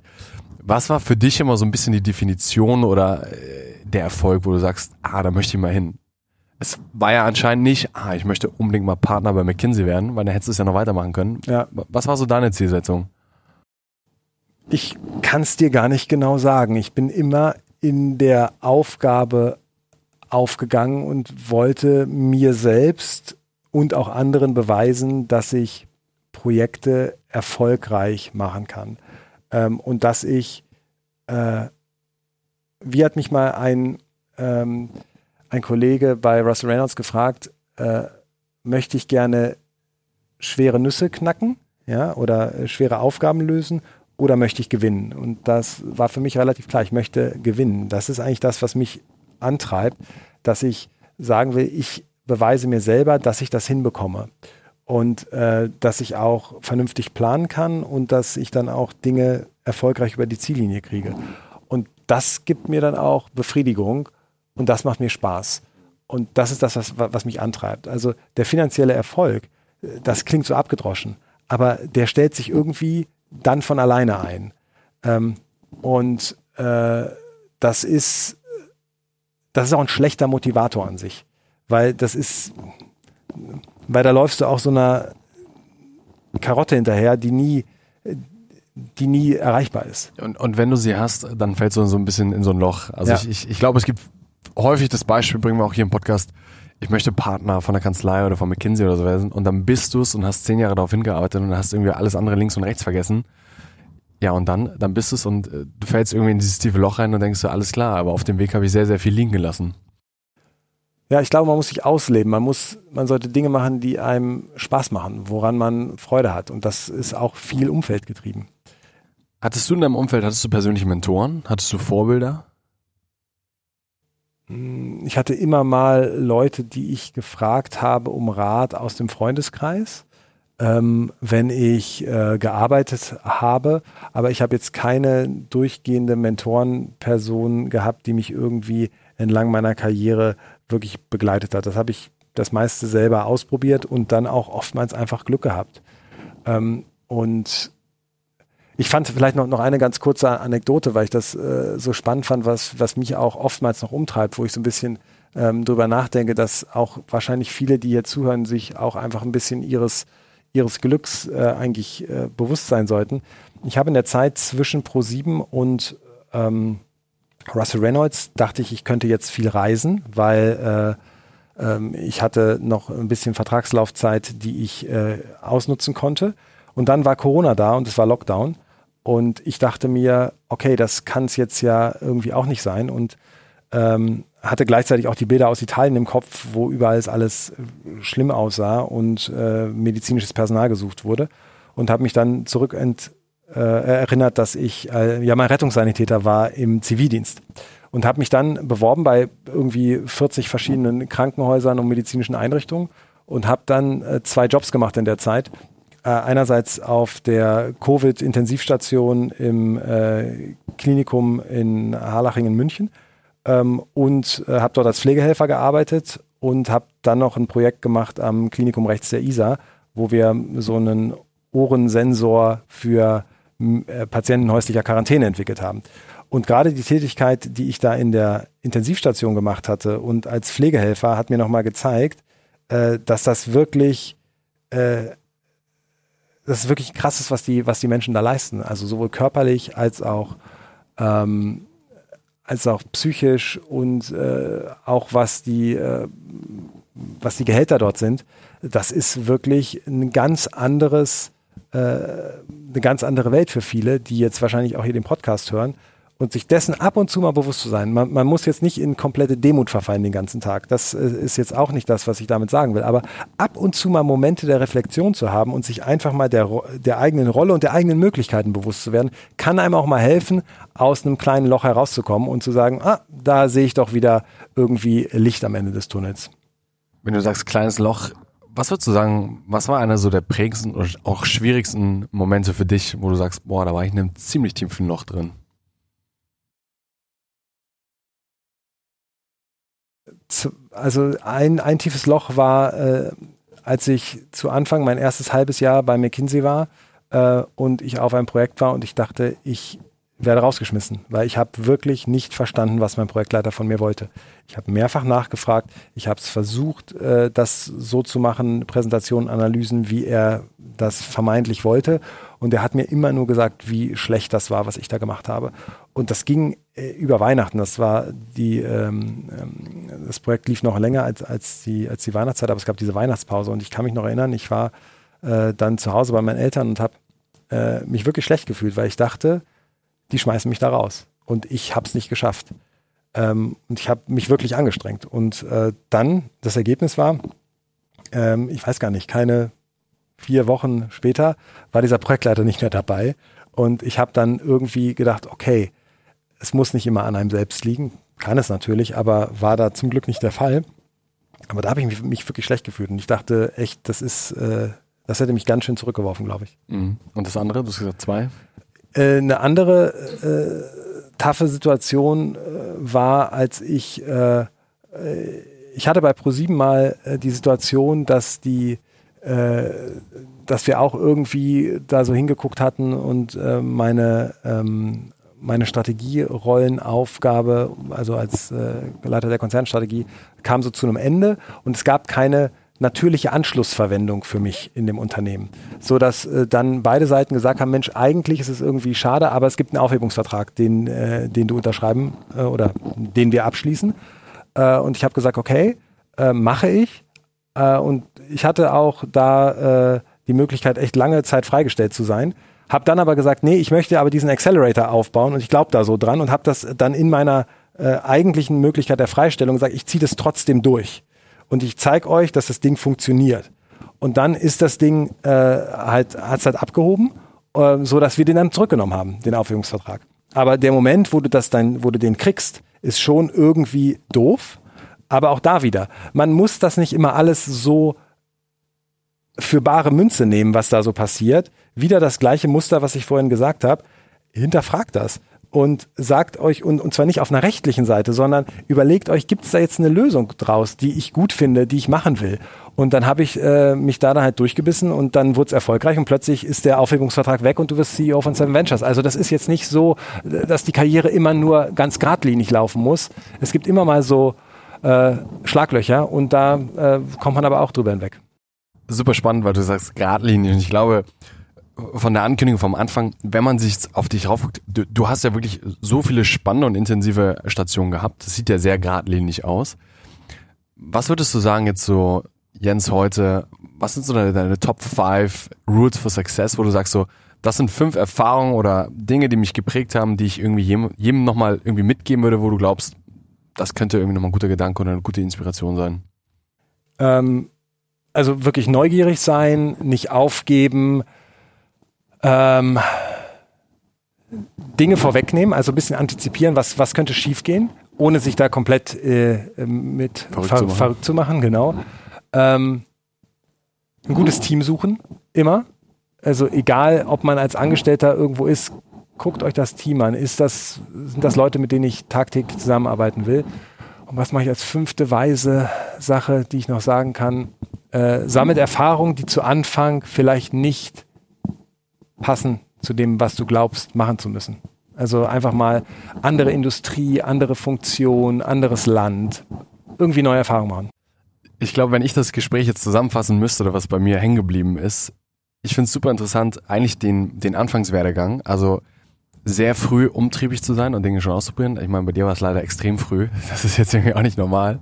Was war für dich immer so ein bisschen die Definition oder äh, der Erfolg, wo du sagst, ah, da möchte ich mal hin? Es war ja anscheinend nicht, ah, ich möchte unbedingt mal Partner bei McKinsey werden, weil dann hättest du es ja noch weitermachen können. Ja. Was war so deine Zielsetzung? Ich kann es dir gar nicht genau sagen. Ich bin immer in der Aufgabe aufgegangen und wollte mir selbst und auch anderen beweisen, dass ich Projekte erfolgreich machen kann ähm, und dass ich äh, wie hat mich mal ein, ähm, ein Kollege bei Russell Reynolds gefragt, äh, möchte ich gerne schwere Nüsse knacken, ja, oder äh, schwere Aufgaben lösen oder möchte ich gewinnen? Und das war für mich relativ klar. Ich möchte gewinnen. Das ist eigentlich das, was mich antreibt, dass ich sagen will, ich beweise mir selber, dass ich das hinbekomme und äh, dass ich auch vernünftig planen kann und dass ich dann auch Dinge erfolgreich über die Ziellinie kriege. Und das gibt mir dann auch Befriedigung und das macht mir Spaß. Und das ist das, was, was mich antreibt. Also der finanzielle Erfolg, das klingt so abgedroschen, aber der stellt sich irgendwie dann von alleine ein. Ähm, und äh, das ist, das ist auch ein schlechter Motivator an sich, weil das ist, weil da läufst du auch so einer Karotte hinterher, die nie, die nie erreichbar ist. Und, und wenn du sie hast, dann fällst du so ein bisschen in so ein Loch. Also ja. ich, ich, ich glaube, es gibt häufig das Beispiel, bringen wir auch hier im Podcast, ich möchte Partner von der Kanzlei oder von McKinsey oder so werden und dann bist du es und hast zehn Jahre darauf hingearbeitet und hast irgendwie alles andere links und rechts vergessen. Ja, und dann, dann bist du es und äh, du fällst irgendwie in dieses tiefe Loch rein und denkst du, alles klar, aber auf dem Weg habe ich sehr, sehr viel liegen gelassen. Ja, ich glaube, man muss sich ausleben. Man muss, man sollte Dinge machen, die einem Spaß machen, woran man Freude hat. Und das ist auch viel Umfeld getrieben. Hattest du in deinem Umfeld, hattest du persönliche Mentoren? Hattest du Vorbilder? Ich hatte immer mal Leute, die ich gefragt habe um Rat aus dem Freundeskreis, ähm, wenn ich äh, gearbeitet habe. Aber ich habe jetzt keine durchgehende Mentorenperson gehabt, die mich irgendwie entlang meiner Karriere wirklich begleitet hat. Das habe ich das meiste selber ausprobiert und dann auch oftmals einfach Glück gehabt. Ähm, und ich fand vielleicht noch, noch eine ganz kurze Anekdote, weil ich das äh, so spannend fand, was, was mich auch oftmals noch umtreibt, wo ich so ein bisschen ähm, drüber nachdenke, dass auch wahrscheinlich viele, die hier zuhören, sich auch einfach ein bisschen ihres, ihres Glücks äh, eigentlich äh, bewusst sein sollten. Ich habe in der Zeit zwischen Pro7 und ähm, Russell Reynolds dachte ich, ich könnte jetzt viel reisen, weil äh, ähm, ich hatte noch ein bisschen Vertragslaufzeit, die ich äh, ausnutzen konnte. Und dann war Corona da und es war Lockdown. Und ich dachte mir, okay, das kann es jetzt ja irgendwie auch nicht sein. Und ähm, hatte gleichzeitig auch die Bilder aus Italien im Kopf, wo überall alles äh, schlimm aussah und äh, medizinisches Personal gesucht wurde. Und habe mich dann zurück äh, erinnert, dass ich äh, ja mal Rettungssanitäter war im Zivildienst. Und habe mich dann beworben bei irgendwie 40 verschiedenen Krankenhäusern und medizinischen Einrichtungen und habe dann äh, zwei Jobs gemacht in der Zeit äh, einerseits auf der Covid-Intensivstation im äh, Klinikum in Harlaching in München ähm, und äh, habe dort als Pflegehelfer gearbeitet und habe dann noch ein Projekt gemacht am Klinikum rechts der ISA, wo wir so einen Ohrensensor für äh, Patienten häuslicher Quarantäne entwickelt haben. Und gerade die Tätigkeit, die ich da in der Intensivstation gemacht hatte und als Pflegehelfer, hat mir nochmal gezeigt, äh, dass das wirklich äh, das ist wirklich krasses, was die, was die Menschen da leisten. Also sowohl körperlich als auch, ähm, als auch psychisch und äh, auch was die, äh, was die Gehälter dort sind. Das ist wirklich ein ganz anderes, äh, eine ganz andere Welt für viele, die jetzt wahrscheinlich auch hier den Podcast hören und sich dessen ab und zu mal bewusst zu sein. Man, man, muss jetzt nicht in komplette Demut verfallen den ganzen Tag. Das äh, ist jetzt auch nicht das, was ich damit sagen will. Aber ab und zu mal Momente der Reflexion zu haben und sich einfach mal der, der eigenen Rolle und der eigenen Möglichkeiten bewusst zu werden, kann einem auch mal helfen, aus einem kleinen Loch herauszukommen und zu sagen, ah, da sehe ich doch wieder irgendwie Licht am Ende des Tunnels. Wenn du sagst kleines Loch, was würdest du sagen, was war einer so der prägendsten oder auch schwierigsten Momente für dich, wo du sagst, boah, da war ich in einem ziemlich tiefen Loch drin? Also ein, ein tiefes Loch war, äh, als ich zu Anfang mein erstes halbes Jahr bei McKinsey war äh, und ich auf einem Projekt war und ich dachte, ich werde rausgeschmissen, weil ich habe wirklich nicht verstanden, was mein Projektleiter von mir wollte. Ich habe mehrfach nachgefragt, ich habe es versucht, äh, das so zu machen, Präsentationen, Analysen, wie er das vermeintlich wollte. Und er hat mir immer nur gesagt, wie schlecht das war, was ich da gemacht habe. Und das ging äh, über Weihnachten. Das war die, ähm, ähm, das Projekt lief noch länger als, als, die, als die Weihnachtszeit, aber es gab diese Weihnachtspause. Und ich kann mich noch erinnern, ich war äh, dann zu Hause bei meinen Eltern und habe äh, mich wirklich schlecht gefühlt, weil ich dachte, die schmeißen mich da raus. Und ich habe es nicht geschafft. Ähm, und ich habe mich wirklich angestrengt. Und äh, dann, das Ergebnis war, ähm, ich weiß gar nicht, keine vier Wochen später war dieser Projektleiter nicht mehr dabei. Und ich habe dann irgendwie gedacht, okay, es muss nicht immer an einem selbst liegen. Kann es natürlich, aber war da zum Glück nicht der Fall. Aber da habe ich mich, mich, wirklich schlecht gefühlt. Und ich dachte echt, das ist, äh, das hätte mich ganz schön zurückgeworfen, glaube ich. Mhm. Und das andere, du hast gesagt zwei? Äh, eine andere äh, taffe Situation äh, war, als ich, äh, äh, ich hatte bei ProSieben mal äh, die Situation, dass die dass wir auch irgendwie da so hingeguckt hatten und meine ähm, meine Strategierollenaufgabe, also als äh, Leiter der Konzernstrategie, kam so zu einem Ende und es gab keine natürliche Anschlussverwendung für mich in dem Unternehmen, so dass äh, dann beide Seiten gesagt haben, Mensch, eigentlich ist es irgendwie schade, aber es gibt einen Aufhebungsvertrag, den, äh, den du unterschreiben äh, oder den wir abschließen. Äh, und ich habe gesagt, okay, äh, mache ich. und ich hatte auch da die Möglichkeit, echt lange Zeit freigestellt zu sein. Habe dann aber gesagt, nee, ich möchte aber diesen Accelerator aufbauen und ich glaube da so dran und habe das dann in meiner äh, eigentlichen Möglichkeit der Freistellung gesagt, ich ziehe das trotzdem durch und ich zeige euch, dass das Ding funktioniert. Und dann ist das Ding äh, halt hat's halt abgehoben, äh, so dass wir den dann zurückgenommen haben, den Aufhebungsvertrag. Aber der Moment, wo du das dann, wo du den kriegst, ist schon irgendwie doof. Aber auch da wieder, man muss das nicht immer alles so für bare Münze nehmen, was da so passiert. Wieder das gleiche Muster, was ich vorhin gesagt habe. Hinterfragt das und sagt euch, und, und zwar nicht auf einer rechtlichen Seite, sondern überlegt euch, gibt es da jetzt eine Lösung draus, die ich gut finde, die ich machen will. Und dann habe ich äh, mich da dann halt durchgebissen und dann wurde es erfolgreich und plötzlich ist der Aufhebungsvertrag weg und du wirst CEO von Seven Ventures. Also das ist jetzt nicht so, dass die Karriere immer nur ganz geradlinig laufen muss. Es gibt immer mal so äh, Schlaglöcher und da äh, kommt man aber auch drüber hinweg super spannend, weil du sagst geradlinig. Und ich glaube, von der Ankündigung vom Anfang, wenn man sich auf dich raufguckt, du, du hast ja wirklich so viele spannende und intensive Stationen gehabt. Das sieht ja sehr geradlinig aus. Was würdest du sagen jetzt so, Jens, heute, was sind so deine, deine Top 5 Rules for Success, wo du sagst so, das sind fünf Erfahrungen oder Dinge, die mich geprägt haben, die ich irgendwie jedem, jedem nochmal irgendwie mitgeben würde, wo du glaubst, das könnte irgendwie nochmal ein guter Gedanke oder eine gute Inspiration sein? Ähm, also wirklich neugierig sein, nicht aufgeben, ähm, Dinge vorwegnehmen, also ein bisschen antizipieren, was, was könnte schiefgehen, ohne sich da komplett äh, mit verrückt, ver zu, machen. verrückt zu machen, genau. Ähm, ein gutes Team suchen, immer. Also egal, ob man als Angestellter irgendwo ist, guckt euch das Team an. Ist das, sind das Leute, mit denen ich tagtäglich zusammenarbeiten will? Und was mache ich als fünfte weise Sache, die ich noch sagen kann? Äh, sammelt Erfahrungen, die zu Anfang vielleicht nicht passen zu dem, was du glaubst, machen zu müssen. Also einfach mal andere Industrie, andere Funktion, anderes Land, irgendwie neue Erfahrungen machen. Ich glaube, wenn ich das Gespräch jetzt zusammenfassen müsste oder was bei mir hängen geblieben ist, ich finde es super interessant, eigentlich den, den Anfangswerdegang. Also sehr früh umtriebig zu sein und Dinge schon auszuprobieren. Ich meine, bei dir war es leider extrem früh. Das ist jetzt irgendwie auch nicht normal.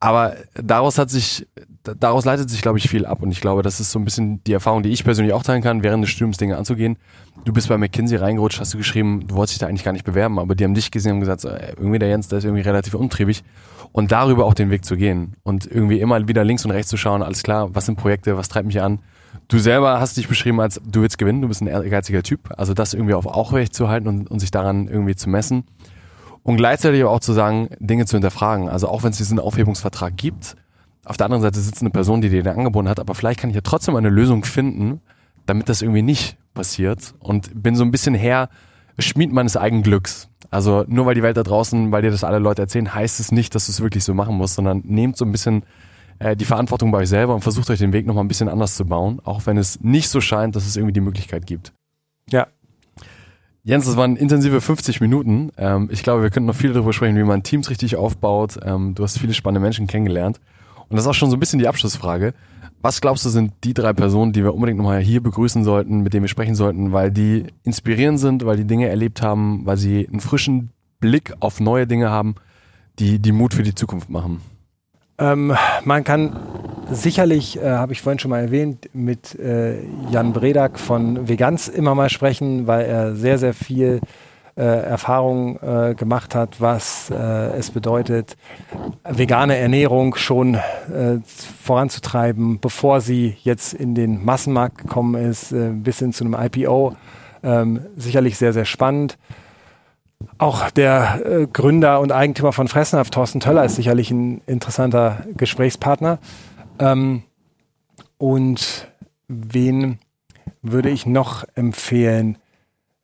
Aber daraus hat sich, daraus leitet sich, glaube ich, viel ab. Und ich glaube, das ist so ein bisschen die Erfahrung, die ich persönlich auch teilen kann, während des Studiums Dinge anzugehen. Du bist bei McKinsey reingerutscht, hast du geschrieben, du wolltest dich da eigentlich gar nicht bewerben, aber die haben dich gesehen und gesagt, irgendwie der Jens, der ist irgendwie relativ umtriebig. Und darüber auch den Weg zu gehen. Und irgendwie immer wieder links und rechts zu schauen, alles klar, was sind Projekte, was treibt mich an Du selber hast dich beschrieben als, du willst gewinnen, du bist ein ehrgeiziger Typ. Also das irgendwie auf Aufrecht zu halten und, und sich daran irgendwie zu messen. Und gleichzeitig aber auch zu sagen, Dinge zu hinterfragen. Also auch wenn es diesen Aufhebungsvertrag gibt, auf der anderen Seite sitzt eine Person, die dir den angeboten hat, aber vielleicht kann ich ja trotzdem eine Lösung finden, damit das irgendwie nicht passiert. Und bin so ein bisschen her, Schmied meines eigenen Glücks. Also nur weil die Welt da draußen, weil dir das alle Leute erzählen, heißt es nicht, dass du es wirklich so machen musst, sondern nehmt so ein bisschen äh, die Verantwortung bei euch selber und versucht euch den Weg nochmal ein bisschen anders zu bauen, auch wenn es nicht so scheint, dass es irgendwie die Möglichkeit gibt. Ja. Jens, das waren intensive 50 Minuten. Ähm, ich glaube, wir könnten noch viel darüber sprechen, wie man Teams richtig aufbaut. Ähm, du hast viele spannende Menschen kennengelernt. Und das ist auch schon so ein bisschen die Abschlussfrage. Was glaubst du, sind die drei Personen, die wir unbedingt nochmal hier begrüßen sollten, mit denen wir sprechen sollten, weil die inspirierend sind, weil die Dinge erlebt haben, weil sie einen frischen Blick auf neue Dinge haben, die, die Mut für die Zukunft machen? Ähm, man kann sicherlich, äh, habe ich vorhin schon mal erwähnt, mit äh, Jan Bredak von Veganz immer mal sprechen, weil er sehr, sehr viel äh, Erfahrungen äh, gemacht hat, was äh, es bedeutet, vegane Ernährung schon äh, voranzutreiben, bevor sie jetzt in den Massenmarkt gekommen ist, bis hin zu einem IPO. Ähm, sicherlich sehr, sehr spannend. Auch der äh, Gründer und Eigentümer von Fressnapf, Thorsten Töller, ist sicherlich ein interessanter Gesprächspartner. Ähm, und wen würde ich noch empfehlen?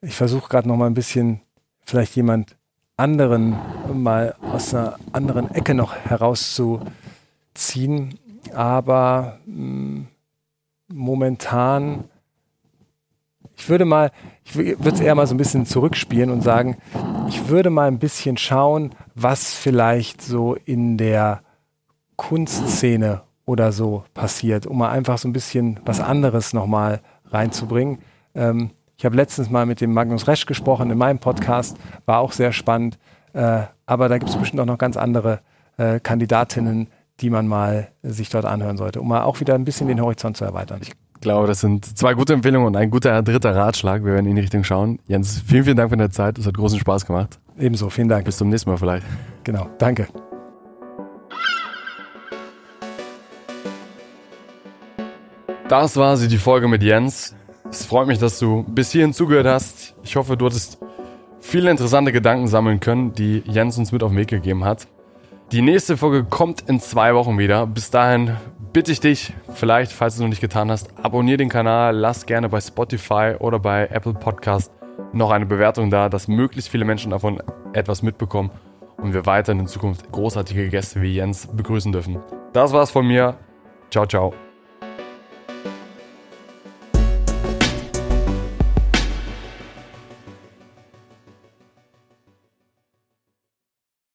Ich versuche gerade noch mal ein bisschen vielleicht jemand anderen mal aus einer anderen Ecke noch herauszuziehen. Aber mh, hm, momentan, ich würde mal, ich würde es eher mal so ein bisschen zurückspielen und sagen, ich würde mal ein bisschen schauen, was vielleicht so in der Kunstszene oder so passiert, um mal einfach so ein bisschen was anderes nochmal reinzubringen. Ähm, ich habe letztens mal mit dem Magnus Resch gesprochen in meinem Podcast, war auch sehr spannend. Äh, aber da gibt es bestimmt auch noch ganz andere äh, Kandidatinnen, die man mal sich dort anhören sollte, um mal auch wieder ein bisschen den Horizont zu erweitern. Ich glaube, das sind zwei gute Empfehlungen und ein guter dritter Ratschlag. Wir werden in die Richtung schauen. Jens, vielen, vielen Dank für deine Zeit. Es hat großen Spaß gemacht. Ebenso, vielen Dank. Bis zum nächsten Mal vielleicht. Genau, danke. Das war sie, die Folge mit Jens. Es freut mich, dass du bis hierhin zugehört hast. Ich hoffe, du hattest viele interessante Gedanken sammeln können, die Jens uns mit auf den Weg gegeben hat. Die nächste Folge kommt in zwei Wochen wieder. Bis dahin bitte ich dich, vielleicht, falls du es noch nicht getan hast, abonniere den Kanal, lass gerne bei Spotify oder bei Apple Podcast noch eine Bewertung da, dass möglichst viele Menschen davon etwas mitbekommen und wir weiterhin in Zukunft großartige Gäste wie Jens begrüßen dürfen. Das war's von mir. Ciao, ciao.